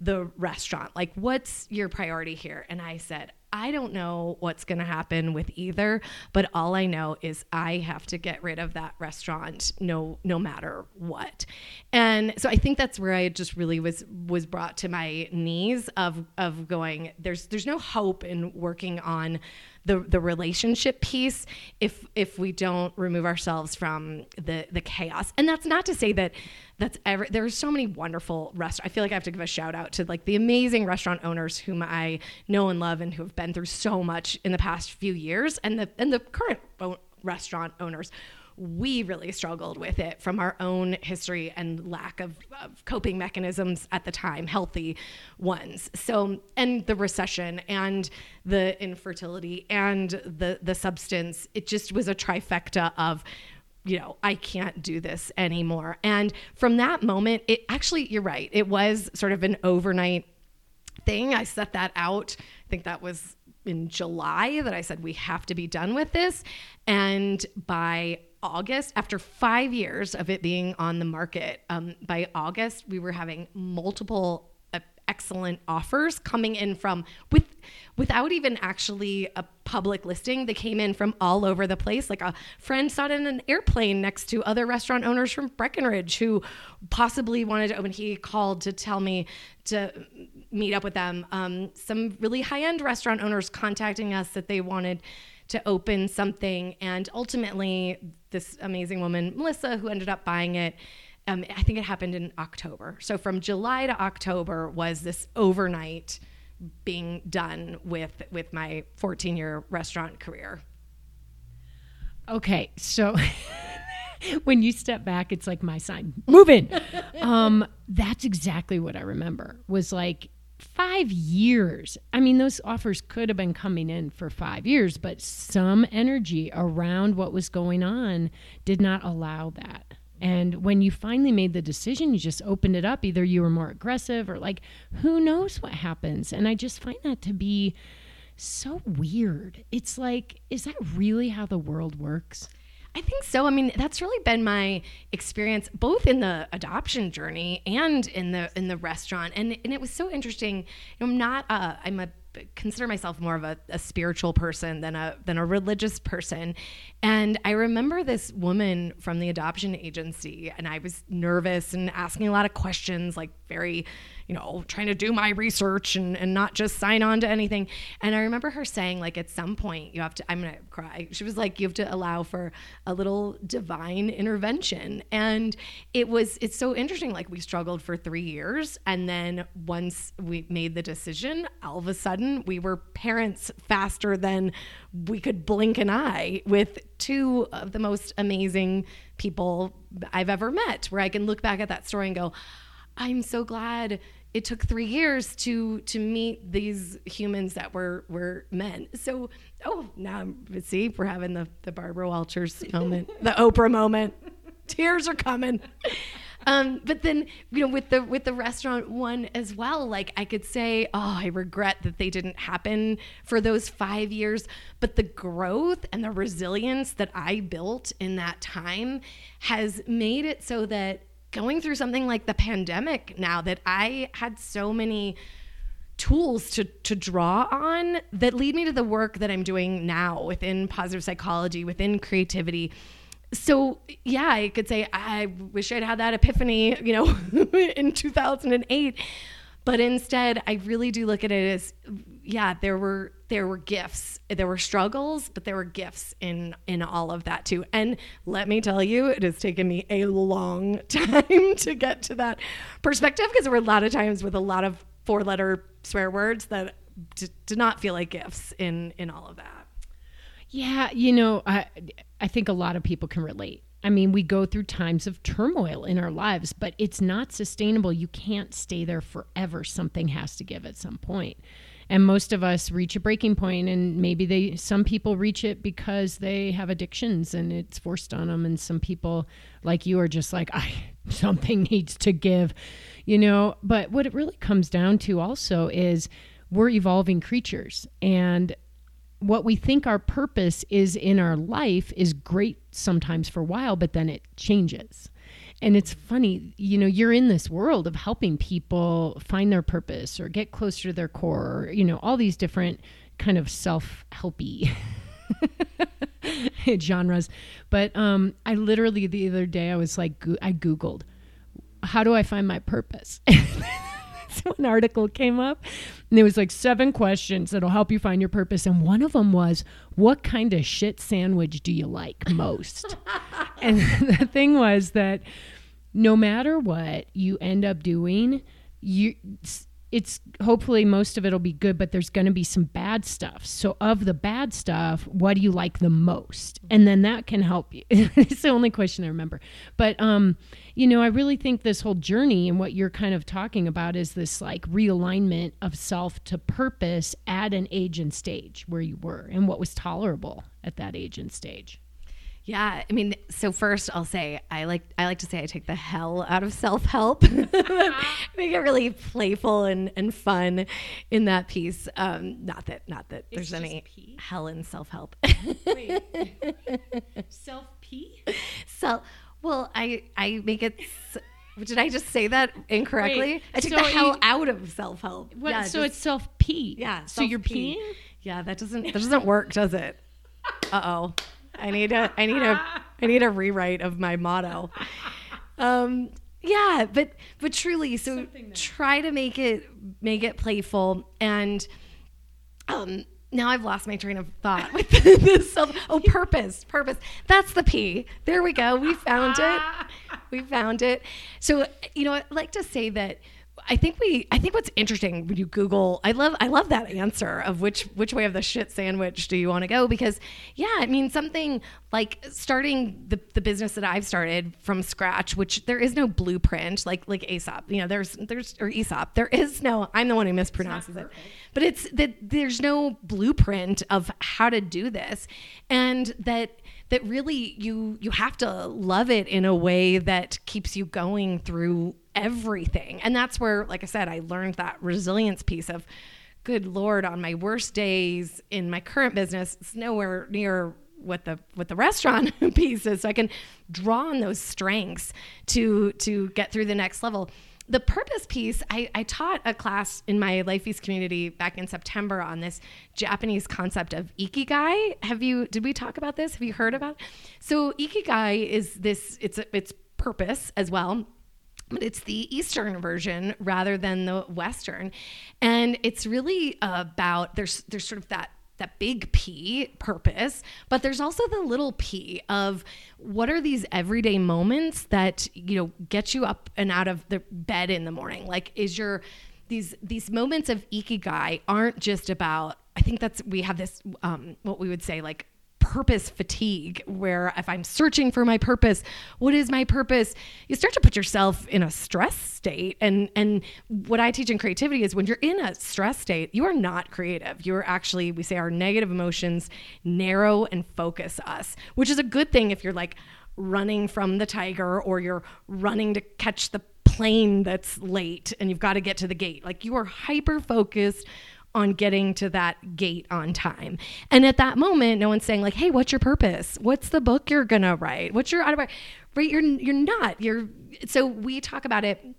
the restaurant. Like, what's your priority here? And I said, I don't know what's going to happen with either, but all I know is I have to get rid of that restaurant no no matter what. And so I think that's where I just really was was brought to my knees of of going there's there's no hope in working on the the relationship piece if if we don't remove ourselves from the the chaos. And that's not to say that that's ever there's so many wonderful restaurants. I feel like I have to give a shout out to like the amazing restaurant owners whom I know and love and who have been through so much in the past few years and the and the current restaurant owners we really struggled with it from our own history and lack of, of, coping mechanisms at the time, healthy ones. So, and the recession and the infertility and the the substance, it just was a trifecta of you know, I can't do this anymore. And from that moment, it actually, you're right, it was sort of an overnight thing. I set that out. I think that was in July that I said, we have to be done with this. And by August, after five years of it being on the market, um, by August, we were having multiple uh, excellent offers coming in from with without even actually a public listing they came in from all over the place. Like a friend saw it in an airplane next to other restaurant owners from breckenridge who possibly wanted to open. He called to tell me to meet up with them. Um, some really high-end restaurant owners contacting us that they wanted to open something. And ultimately, this amazing woman, Melissa, who ended up buying it, um, I think it happened in October. So from July to October was this overnight being done with with my 14 year restaurant career. Okay, so when you step back, it's like my sign, move in. um, that's exactly what I remember. Was like five years. I mean, those offers could have been coming in for five years, but some energy around what was going on did not allow that. And when you finally made the decision, you just opened it up. Either you were more aggressive or like, who knows what happens. And I just find that to be so weird. It's like, is that really how the world works? I think so. I mean, that's really been my experience both in the adoption journey and in the in the restaurant. And and it was so interesting. I'm not uh, I'm a consider myself more of a, a, spiritual person than a than a religious person. And I remember this woman from the adoption agency, and I was nervous and asking a lot of questions, like very you know, trying to do my research and, and not just sign on to anything. And I remember her saying, like, at some point, you have to, I'm going to cry. She was like, you have to allow for a little divine intervention. And it was, it's so interesting. Like, we struggled for three years. And then once we made the decision, all of a sudden, we were parents faster than we could blink an eye with two of the most amazing people I've ever met, where I can look back at that story and go, I'm so glad it took three years to to meet these humans that were were men. So oh now see we're having the the Barbara Walters moment, the Oprah moment. Tears are coming. Um, but then you know with the with the restaurant one as well like i could say oh i regret that they didn't happen for those five years but the growth and the resilience that i built in that time has made it so that going through something like the pandemic now that I had so many tools to to draw on that lead me to the work that I'm doing now within positive psychology, within creativity. So yeah, I could say I wish I'd had that epiphany, you know, in 2008. But instead, I really do look at it as yeah, there were there were gifts. There were struggles, but there were gifts in in all of that too. And let me tell you, it has taken me a long time to get to that perspective because there were a lot of times with a lot of four letter swear words that d- did not feel like gifts in in all of that. Yeah, you know, I I think a lot of people can relate. I mean, we go through times of turmoil in our lives, but it's not sustainable. You can't stay there forever. Something has to give at some point and most of us reach a breaking point and maybe they some people reach it because they have addictions and it's forced on them and some people like you are just like i something needs to give you know but what it really comes down to also is we're evolving creatures and what we think our purpose is in our life is great sometimes for a while but then it changes and it's funny, you know, you're in this world of helping people find their purpose or get closer to their core, or, you know, all these different kind of self helpy genres. But um, I literally the other day I was like, I Googled, how do I find my purpose? so an article came up and it was like seven questions that'll help you find your purpose. And one of them was, what kind of shit sandwich do you like most? and the thing was that no matter what you end up doing, you it's hopefully most of it'll be good, but there's going to be some bad stuff. So, of the bad stuff, what do you like the most? And then that can help you. it's the only question I remember. But, um, you know, I really think this whole journey and what you're kind of talking about is this like realignment of self to purpose at an age and stage where you were and what was tolerable at that age and stage. Yeah, I mean, so first I'll say I like I like to say I take the hell out of self help, make it really playful and, and fun in that piece. Um, not that not that It's there's any just pee? hell in self help. Self P? so, well, I I make it. Did I just say that incorrectly? Wait, I took so the hell you- out of self help. What, so it's self P. Yeah. So you're self-pee. peeing? Yeah, that doesn't that doesn't work, does it? Uh oh. I need a I need a I need a rewrite of my motto. Um yeah, but but truly, so try to make it make it playful. And um now I've lost my train of thought with this self oh purpose purpose. That's the P. There we go. We found it. We found it. So you know I'd like to say that I think we I think what's interesting when you Google I love I love that answer of which which way of the shit sandwich do you want to go? Because yeah I mean something like starting the, the business that I've started from scratch which there is no blueprint like like Aesop you know there's there's or Aesop there is no I'm the one who mispronounces it. but it's that there's no blueprint of how to do this and that that really you you have to love it in a way that keeps you going through everything. And that's where like i said i learned that resilience piece of good lord on my worst days in my current business it's nowhere near what the what the restaurant piece is. So i can draw on those strengths to to get through the next level. The purpose piece I, I taught a class in my Life Feast community back in september on this japanese concept of ikigai. Have you did we talk about this? Have you heard about it? so ikigai is this it's it's purpose as well but it's the Eastern version rather than the Western, and it's really about there's there's sort of that that big P purpose, but there's also the little P of what are these everyday moments that you know get you up and out of the bed in the morning? Like, is your these these moments of ikigai aren't just about. I think that's we have this um, what we would say like purpose fatigue where if i'm searching for my purpose what is my purpose? You start to put yourself in a stress state. And and what i teach in creativity is when you're in a stress state you are not creative. You're actually we say our negative emotions narrow and focus us which is a good thing if you're like running from the tiger or you're running to catch the plane that's late and you've got to get to the gate. Like you are hyper focused on getting to that gate on time. And at that moment, no one's saying like, "Hey, what's your purpose? What's the book you're gonna write? What's your autobiography?" Right? You're you're not. You're so we talk about it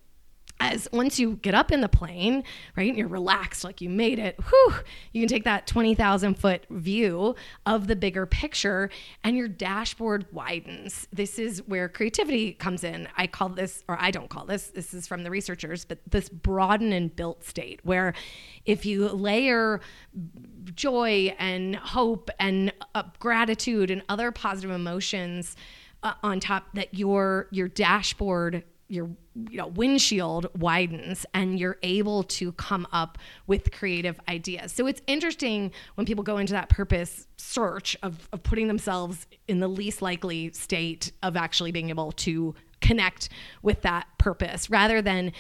as once you get up in the plane, right, and you're relaxed, like you made it, whew, you can take that 20,000 foot view of the bigger picture and your dashboard widens. This is where creativity comes in. I call this, or I don't call this, this is from the researchers, but this broaden and built state where if you layer joy and hope and uh, gratitude and other positive emotions uh, on top that your your dashboard your you know windshield widens and you're able to come up with creative ideas. So it's interesting when people go into that purpose search of, of putting themselves in the least likely state of actually being able to connect with that purpose rather than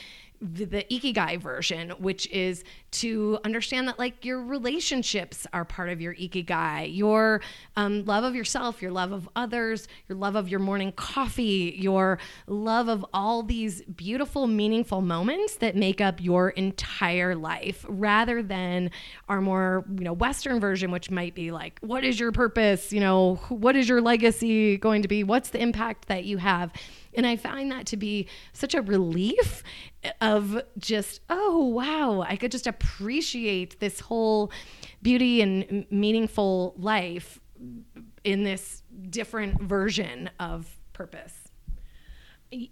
the, the ikigai version which is to understand that like your relationships are part of your ikigai. Your um, love of yourself your love of others your love of your morning coffee your love of all these beautiful meaningful moments that make up your entire life rather than our more you know western version which might be like what is your purpose? You know what is your legacy going to be? What's the impact that you have And I find that to be such a relief of just, oh, wow, I could just appreciate this whole beauty and meaningful life in this different version of purpose.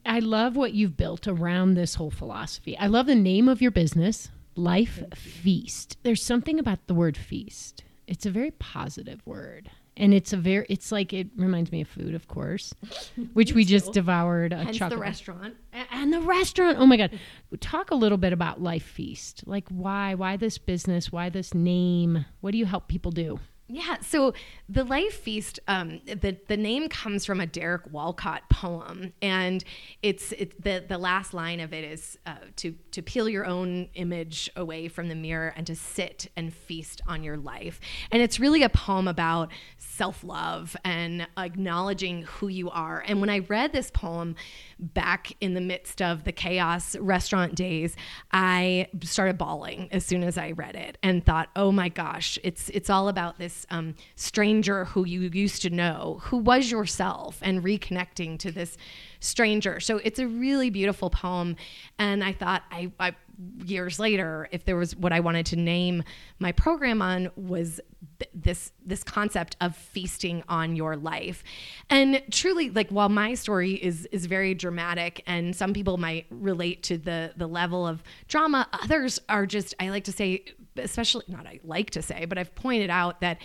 I love what you've built around this whole philosophy. I love the name of your business, Life Feast. There's something about the word feast. It's a very positive word and it's a very it's like it reminds me of food of course which we just devoured a Hence chocolate the restaurant. And the restaurant oh my god. Talk a little bit about life feast. Like why why this business? Why this name? What do you help people do yeah, so the Life Feast, um, the the name comes from a Derek Walcott poem, and it's it, the the last line of it is uh, to to peel your own image away from the mirror and to sit and feast on your life, and it's really a poem about self love and acknowledging who you are. And when I read this poem back in the midst of the chaos restaurant days, I started bawling as soon as I read it and thought, oh my gosh, it's it's all about this um, stranger who you used to know, who was yourself, and reconnecting to this stranger. So it's a really beautiful poem. And I thought, I, I years later, if there was what I wanted to name my program on was th- this this concept of feasting on your life. And truly, like while my story is is very dramatic, and some people might relate to the the level of drama, others are just I like to say, especially not I like to say, but I've pointed out that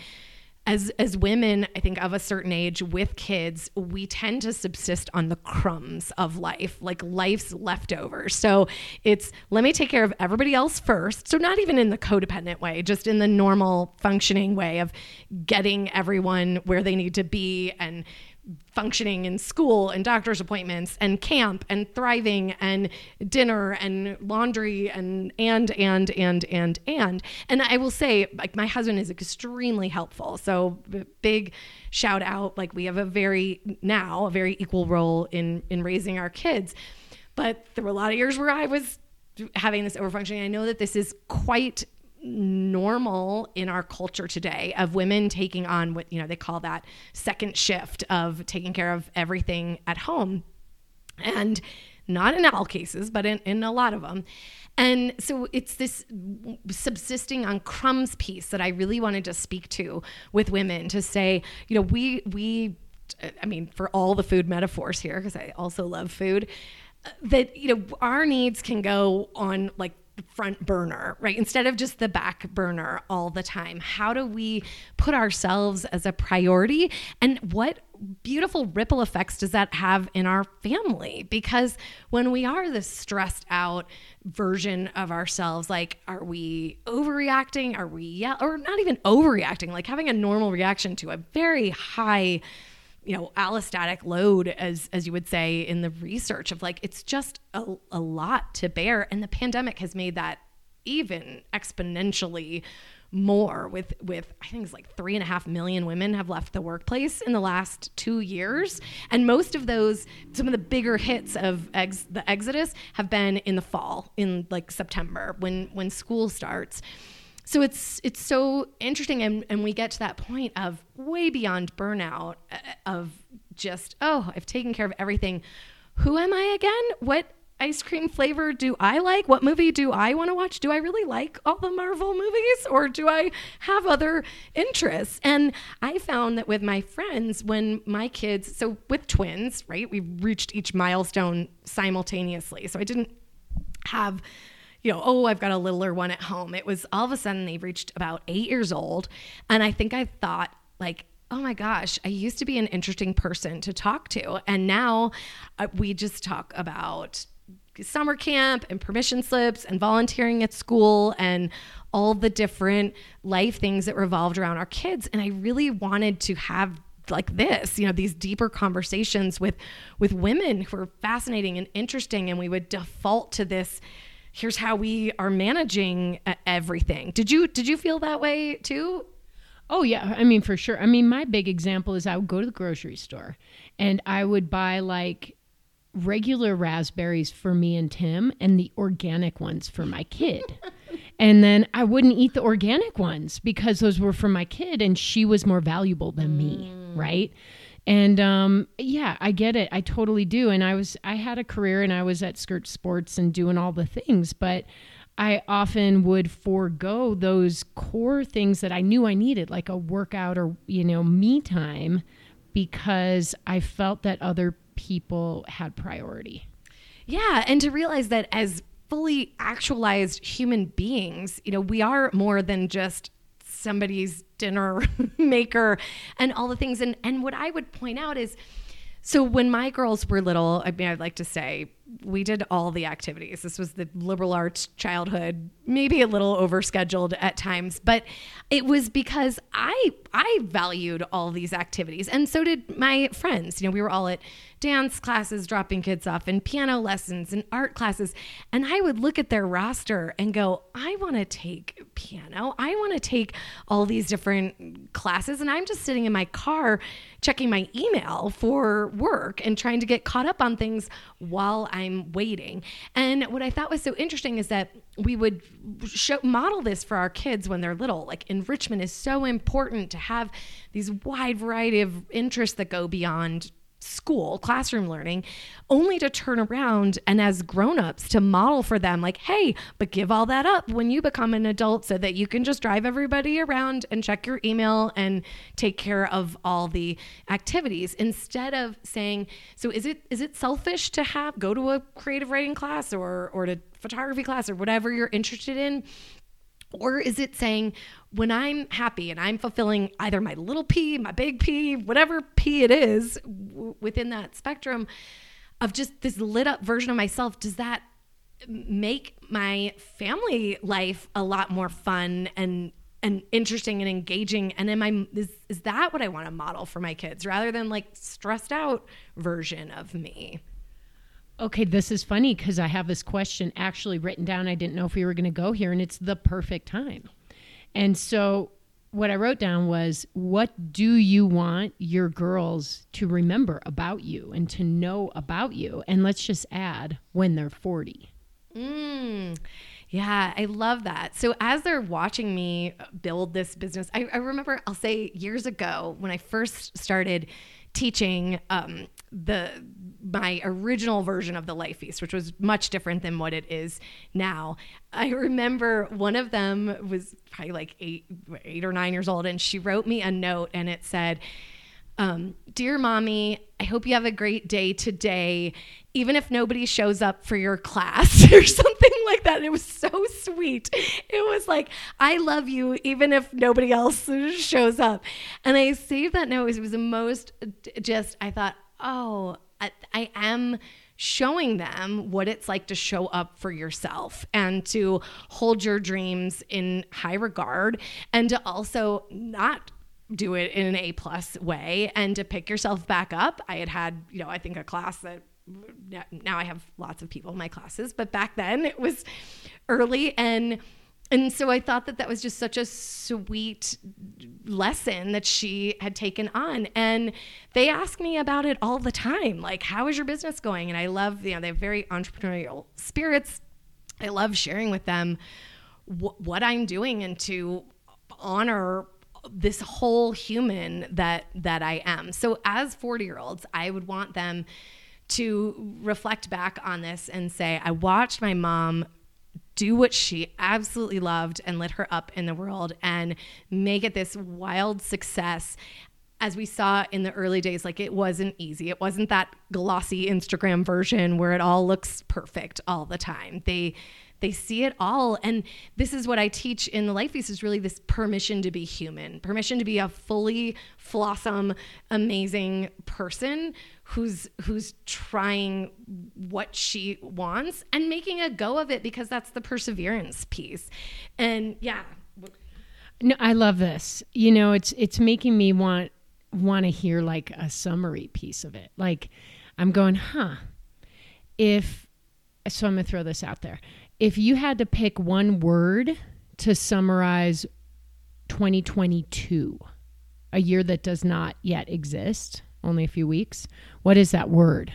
as as women i think of a certain age with kids we tend to subsist on the crumbs of life like life's leftovers. So it's let me take care of everybody else first. So not even in the codependent way just in the normal functioning way of getting everyone where they need to be and functioning in school and doctor's appointments and camp and thriving and dinner and laundry and and and and and and. And I will say like my husband is extremely helpful. So big shout out. Like we have a very now a very equal role in in raising our kids. But there were a lot of years where I was having this overfunctioning I know that this is quite normal in our culture today of women taking on what you know they call that second shift of taking care of everything at home. And not in all cases but in, in a lot of them and so it's this subsisting on crumbs piece that i really wanted to speak to with women to say you know we we i mean for all the food metaphors here because i also love food uh, that you know our needs can go on like front burner, right? Instead of just the back burner all the time. How do we put ourselves as a priority? And what beautiful ripple effects does that have in our family? Because when we are this stressed out version of ourselves, like, are we overreacting? Are we, yeah, or not even overreacting, like having a normal reaction to a very high you know allostatic load as as you would say in the research of like it's just a, a lot to bear. And the pandemic has made that even exponentially more with with i think it's like three and a half million women have left the workplace in the last two years. And most of those some of the bigger hits of ex, the exodus have been in the fall in like september when when school starts so it's it's so interesting and, and we get to that point of way beyond burnout uh, of just oh i've taken care of everything. Who am i again? What ice cream flavor do i like? What movie do i want to watch? Do i really like all the marvel movies or do i have other interests? And i found that with my friends when my kids so with twins right we reached each milestone simultaneously. So i didn't have you know, oh, I've got a littler one at home. It was all of a sudden they reached about eight years old. And I think I thought, like, oh my gosh, I used to be an interesting person to talk to. And now uh, we just talk about summer camp and permission slips and volunteering at school and all the different life things that revolved around our kids. And I really wanted to have like this you know these deeper conversations with with women who are fascinating and interesting and we would default to this here's how we are managing everything. Did you did you feel that way too? Oh yeah, I mean for sure. I mean my big example is I would go to the grocery store and I would buy like regular raspberries for me and Tim and the organic ones for my kid. and then I wouldn't eat the organic ones because those were for my kid and she was more valuable than me, mm. right? And um, yeah, I get it. I totally do. And I was, I had a career and I was at Skirt Sports and doing all the things, but I often would forego those core things that I knew I needed, like a workout or, you know, me time, because I felt that other people had priority. Yeah. And to realize that as fully actualized human beings, you know, we are more than just somebody's dinner maker and all the things. And and what I would point out is so when my girls were little, I mean I'd like to say we did all the activities. This was the liberal arts childhood, maybe a little overscheduled at times, but it was because I I valued all these activities, and so did my friends. You know, we were all at dance classes, dropping kids off, and piano lessons and art classes, and I would look at their roster and go, I want to take piano. I want to take all these different classes, and I'm just sitting in my car checking my email for work and trying to get caught up on things while I'm waiting. And what I thought was so interesting is that we would show, model this for our kids when they're little. Like enrichment is so important to have these wide variety of interests that go beyond school, classroom learning, only to turn around and as grown-ups to model for them like, "Hey, but give all that up when you become an adult so that you can just drive everybody around and check your email and take care of all the activities." Instead of saying, "So is it is it selfish to have go to a creative writing class or or to photography class or whatever you're interested in?" Or is it saying, when I'm happy and I'm fulfilling either my little p, my big P, whatever P it is w- within that spectrum of just this lit up version of myself, does that make my family life a lot more fun and and interesting and engaging? And am i is, is that what i want to model for my kids rather than like stressed out version of me Okay, this is funny because I have this question actually written down. I didn't know if we were going to go here, and it's the perfect time. And so, what I wrote down was, What do you want your girls to remember about you and to know about you? And let's just add when they're 40. Mm. Yeah, I love that. So as they're watching me build this business, I, I remember I'll say years ago when I first started teaching um, the my original version of the life feast which was much different than what it is now. I remember one of them was probably like eight eight or nine years old and she wrote me a note and it said um, dear mommy i hope you have a great day today even if nobody shows up for your class or something like that And it was so sweet. It was like i love you even if nobody else shows up. And i saved that note. It was the most just i thought oh I, I am showing them what it's like to show up for yourself and to hold your dreams in high regard and to also not do it in an A plus way and to pick yourself back up. I had had, you know, I think a class that now I have lots of people in my classes, but back then it was early and and so I thought that that was just such a sweet lesson that she had taken on. And they ask me about it all the time. Like, how is your business going? And I love, you know, they have very entrepreneurial spirits. I love sharing with them wh- what I'm doing and to honor this whole human that that I am. So as 40-year-olds, I would want them to reflect back on this and say, I watched my mom do what she absolutely loved and lit her up in the world and make it this wild success as we saw in the early days, like it wasn't easy. It wasn't that glossy Instagram version where it all looks perfect all the time. They they see it all. And this is what I teach in the Life Feast is really this permission to be human, permission to be a fully flawsome, amazing person who's who's trying what she wants and making a go of it because that's the perseverance piece. And yeah. No, I love this. You know, it's it's making me want want to hear like a summary piece of it. Like I'm going, huh? If so I'm going to throw this out there if you had to pick one word to summarize 2022, a year that does not yet exist, only a few weeks, what is that word?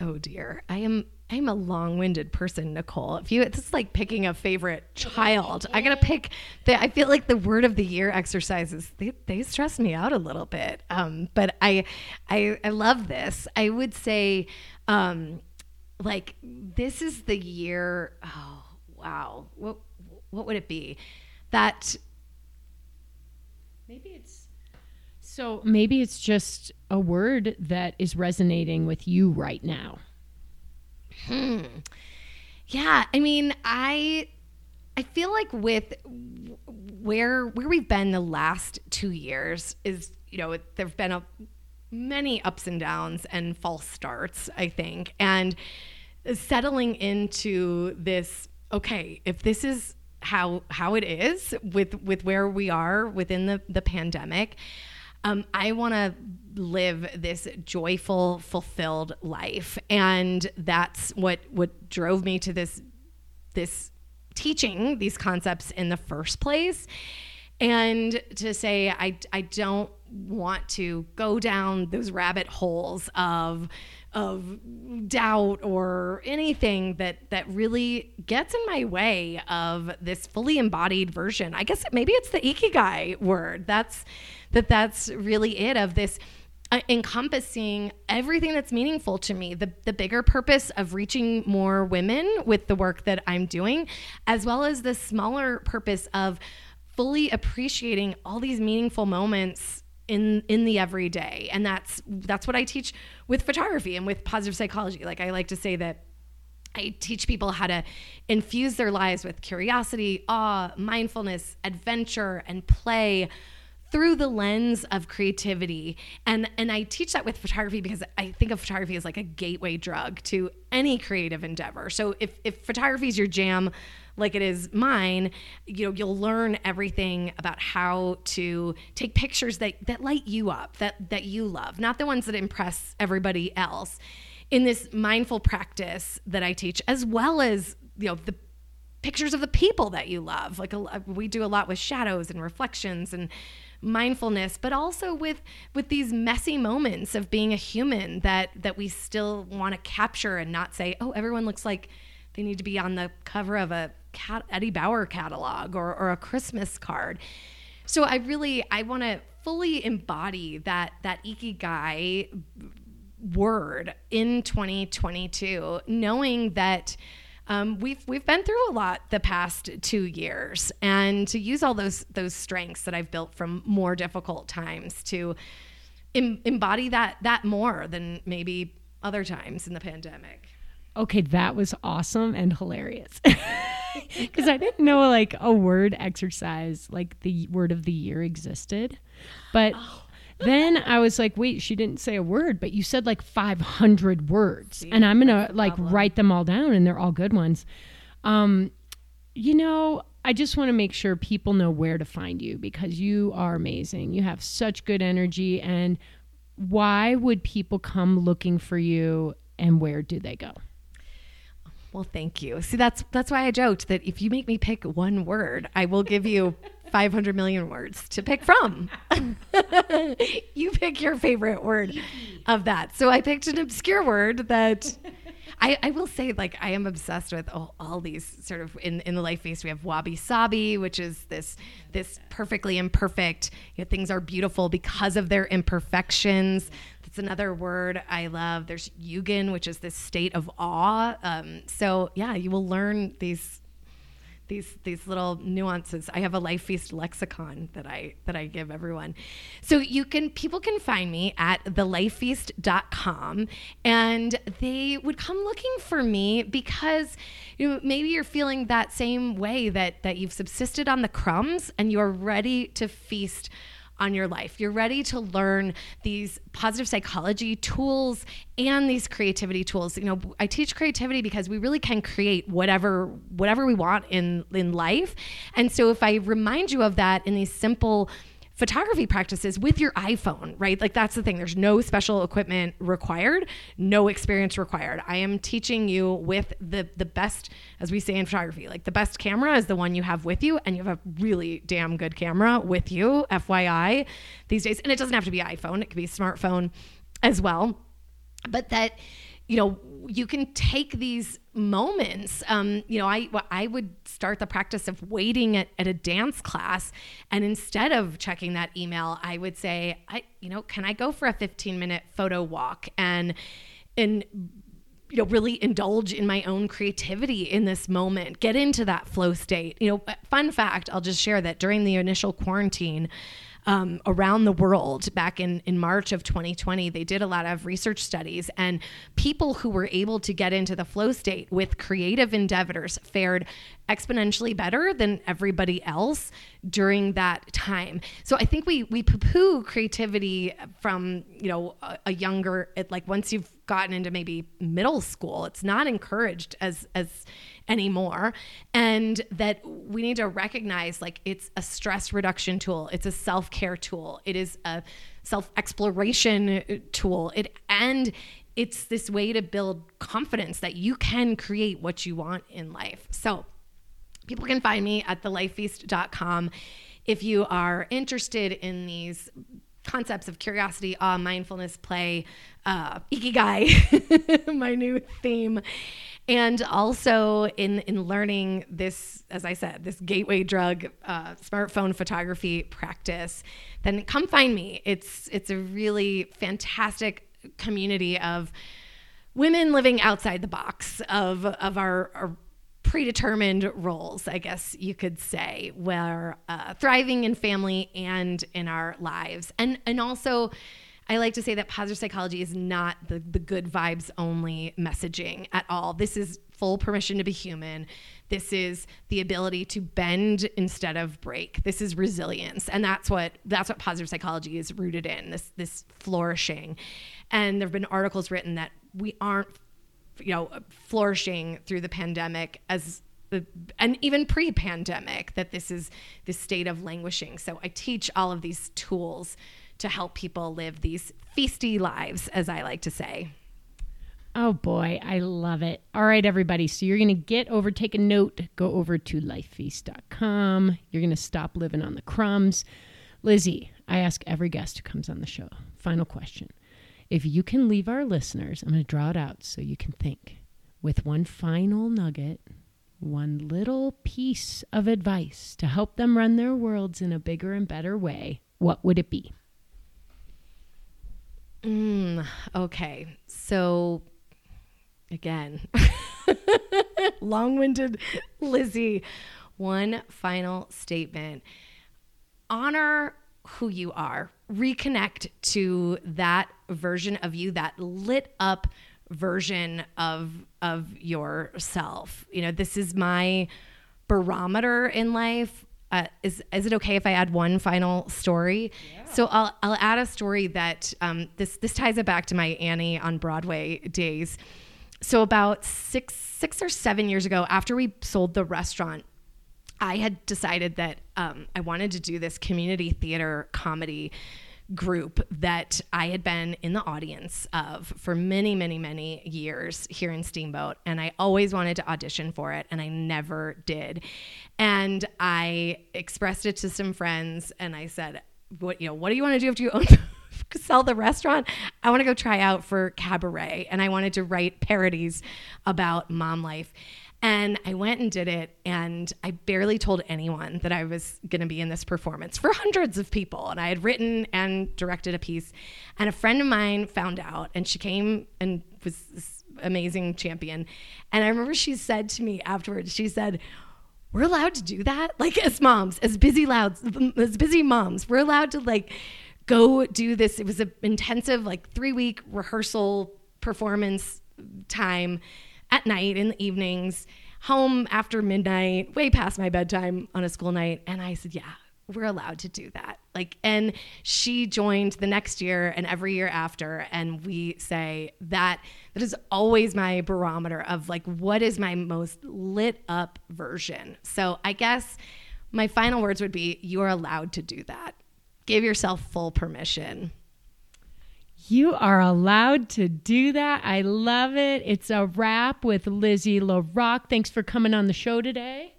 Oh dear. I am I'm a long-winded person, Nicole. If you, it's like picking a favorite child. I gotta pick. The, I feel like the word of the year exercises they, they stress me out a little bit. Um, but I, I, I love this. I would say, um, like this is the year. Oh wow, what what would it be? That maybe it's so maybe it's just a word that is resonating with you right now. Hmm. Yeah, I mean, I I feel like with where where we've been the last 2 years is, you know, there've been a many ups and downs and false starts, I think. And settling into this okay, if this is how how it is with with where we are within the the pandemic, um, I want to live this joyful, fulfilled life, and that's what what drove me to this this teaching these concepts in the first place. And to say I I don't want to go down those rabbit holes of of doubt or anything that that really gets in my way of this fully embodied version. I guess maybe it's the ikigai word. That's that that's really it of this uh, encompassing everything that's meaningful to me the the bigger purpose of reaching more women with the work that I'm doing as well as the smaller purpose of fully appreciating all these meaningful moments in in the everyday. And that's that's what I teach with photography and with positive psychology. Like I like to say that I teach people how to infuse their lives with curiosity, awe, mindfulness, adventure and play through the lens of creativity and and I teach that with photography because I think of photography as like a gateway drug to any creative endeavor. So if if photography is your jam like it is mine, you know, you'll learn everything about how to take pictures that that light you up, that that you love, not the ones that impress everybody else. In this mindful practice that I teach as well as, you know, the pictures of the people that you love. Like a, we do a lot with shadows and reflections and mindfulness but also with with these messy moments of being a human that that we still want to capture and not say oh everyone looks like they need to be on the cover of a Cat, Eddie Bauer catalog or, or a Christmas card. So I really I want to fully embody that that ikigai word in 2022, knowing that um, we've we've been through a lot the past two years, and to use all those those strengths that I've built from more difficult times to em- embody that that more than maybe other times in the pandemic. Okay, that was awesome and hilarious. Because I didn't know like a word exercise, like the word of the year existed. But oh then I was like, wait, she didn't say a word, but you said like 500 words. See, and I'm going to like problem. write them all down and they're all good ones. Um, you know, I just want to make sure people know where to find you because you are amazing. You have such good energy. And why would people come looking for you and where do they go? Well, thank you. See, that's that's why I joked that if you make me pick one word, I will give you 500 million words to pick from. you pick your favorite word of that. So I picked an obscure word that I, I will say, like, I am obsessed with all, all these sort of in, in the life feast. We have wabi sabi, which is this this perfectly imperfect. You know, things are beautiful because of their imperfections. That's another word I love. There's yugen, which is this state of awe. Um, so yeah, you will learn these these these little nuances. I have a Life Feast lexicon that I that I give everyone. So you can people can find me at thelifefeast.com and they would come looking for me because you know maybe you're feeling that same way that that you've subsisted on the crumbs and you're ready to feast on your life. You're ready to learn these positive psychology tools and these creativity tools. You know, I teach creativity because we really can create whatever whatever we want in in life. And so if I remind you of that in these simple photography practices with your iPhone, right? Like that's the thing. There's no special equipment required, no experience required. I am teaching you with the the best, as we say in photography, like the best camera is the one you have with you, and you have a really damn good camera with you, FYI, these days. And it doesn't have to be iPhone; it could be smartphone as well. But that you know, you can take these moments. Um, you know, I I would start the practice of waiting at, at a dance class, and instead of checking that email, I would say, I you know, can I go for a 15 minute photo walk and and you know really indulge in my own creativity in this moment get into that flow state you know fun fact i'll just share that during the initial quarantine um, around the world back in, in March of 2020. They did a lot of research studies, and people who were able to get into the flow state with creative endeavors fared exponentially better than everybody else during that time. So I think we we poo-poo creativity from you know a, a younger like once you've gotten into maybe middle school, it's not encouraged as as anymore. And that we need to recognize like it's a stress reduction tool. It's a self-care tool. It is a self-exploration uh, tool. It and it's this way to build confidence that you can create what you want in life. So people can find me at thelifefeast.com if you are interested in these concepts of curiosity, awe, mindfulness, play, uh, ikigai, my new theme. And also in in learning this as i said this gateway drug uh, smartphone photography practice then come find me. It's it's a really fantastic community of women living outside the box of of our, our predetermined roles, I guess you could say, where uh, thriving in family and in our lives, and and also I like to say that positive psychology is not the, the good vibes only messaging at all. This is full permission to be human. This is the ability to bend instead of break. This is resilience. And that's what that's what positive psychology is rooted in, this this flourishing. And there have been articles written that we aren't you know flourishing through the pandemic as and even pre-pandemic that this is this state of languishing. So I teach all of these tools to help people live these feisty lives, as I like to say. Oh boy, I love it. All right, everybody. So you're going to get over, take a note, go over to lifefeast.com. You're going to stop living on the crumbs. Lizzie, I ask every guest who comes on the show. Final question. If you can leave our listeners, I'm going to draw it out so you can think with one final nugget, one little piece of advice to help them run their worlds in a bigger and better way, what would it be? Mm, okay. So, again, long winded Lizzie, one final statement honor who you are, reconnect to that version of you, that lit up version of of yourself. You know, this is my barometer in life uh, is is it okay if I add one final story? Yeah. So I'll I'll add a story that um, this this ties it back to my Annie on Broadway days. So about six six or seven years ago, after we sold the restaurant, I had decided that um, I wanted to do this community theater comedy group that I had been in the audience of for many, many, many years here in Steamboat. And I always wanted to audition for it, and I never did. And I expressed it to some friends, and I said, "What you know? What do you want to do after you own?" sell the restaurant i want to go try out for cabaret and i wanted to write parodies about mom life and I went and did it, and I barely told anyone that I was going to be in this performance for hundreds of people. And I had written and directed a piece, and a friend of mine found out, and she came and was this amazing champion. And I remember she said to me afterwards, she said, we're allowed to do that like as moms as busy louds as busy moms we're allowed to like go do this it was an intensive like three week rehearsal performance time at night in the evenings, home after midnight, way past my bedtime on a school night. And I said, Yeah, we're allowed to do that. Like, and she joined the next year and every year after. And we say that that is always my barometer of like, what is my most lit up version? So I guess my final words would be, you're allowed to do that. Give yourself full permission. You are allowed to do that. I love it. It's a wrap with Lizzie LaRocque. Thanks for coming on the show today.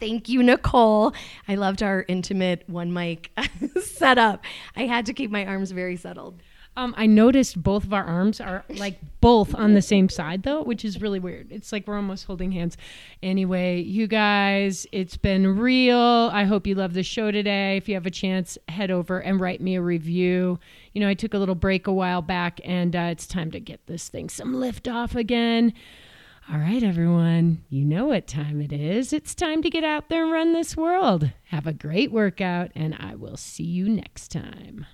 Thank you, Nicole. I loved our intimate one mic setup. I had to keep my arms very settled. Um, I noticed both of our arms are like both on the same side though, which is really weird. It's like we're almost holding hands. Anyway, you guys, it's been real. I hope you love the show today. If you have a chance, head over and write me a review. You know, I took a little break a while back, and uh, it's time to get this thing some lift off again. All right, everyone, you know what time it is. It's time to get out there and run this world. Have a great workout, and I will see you next time.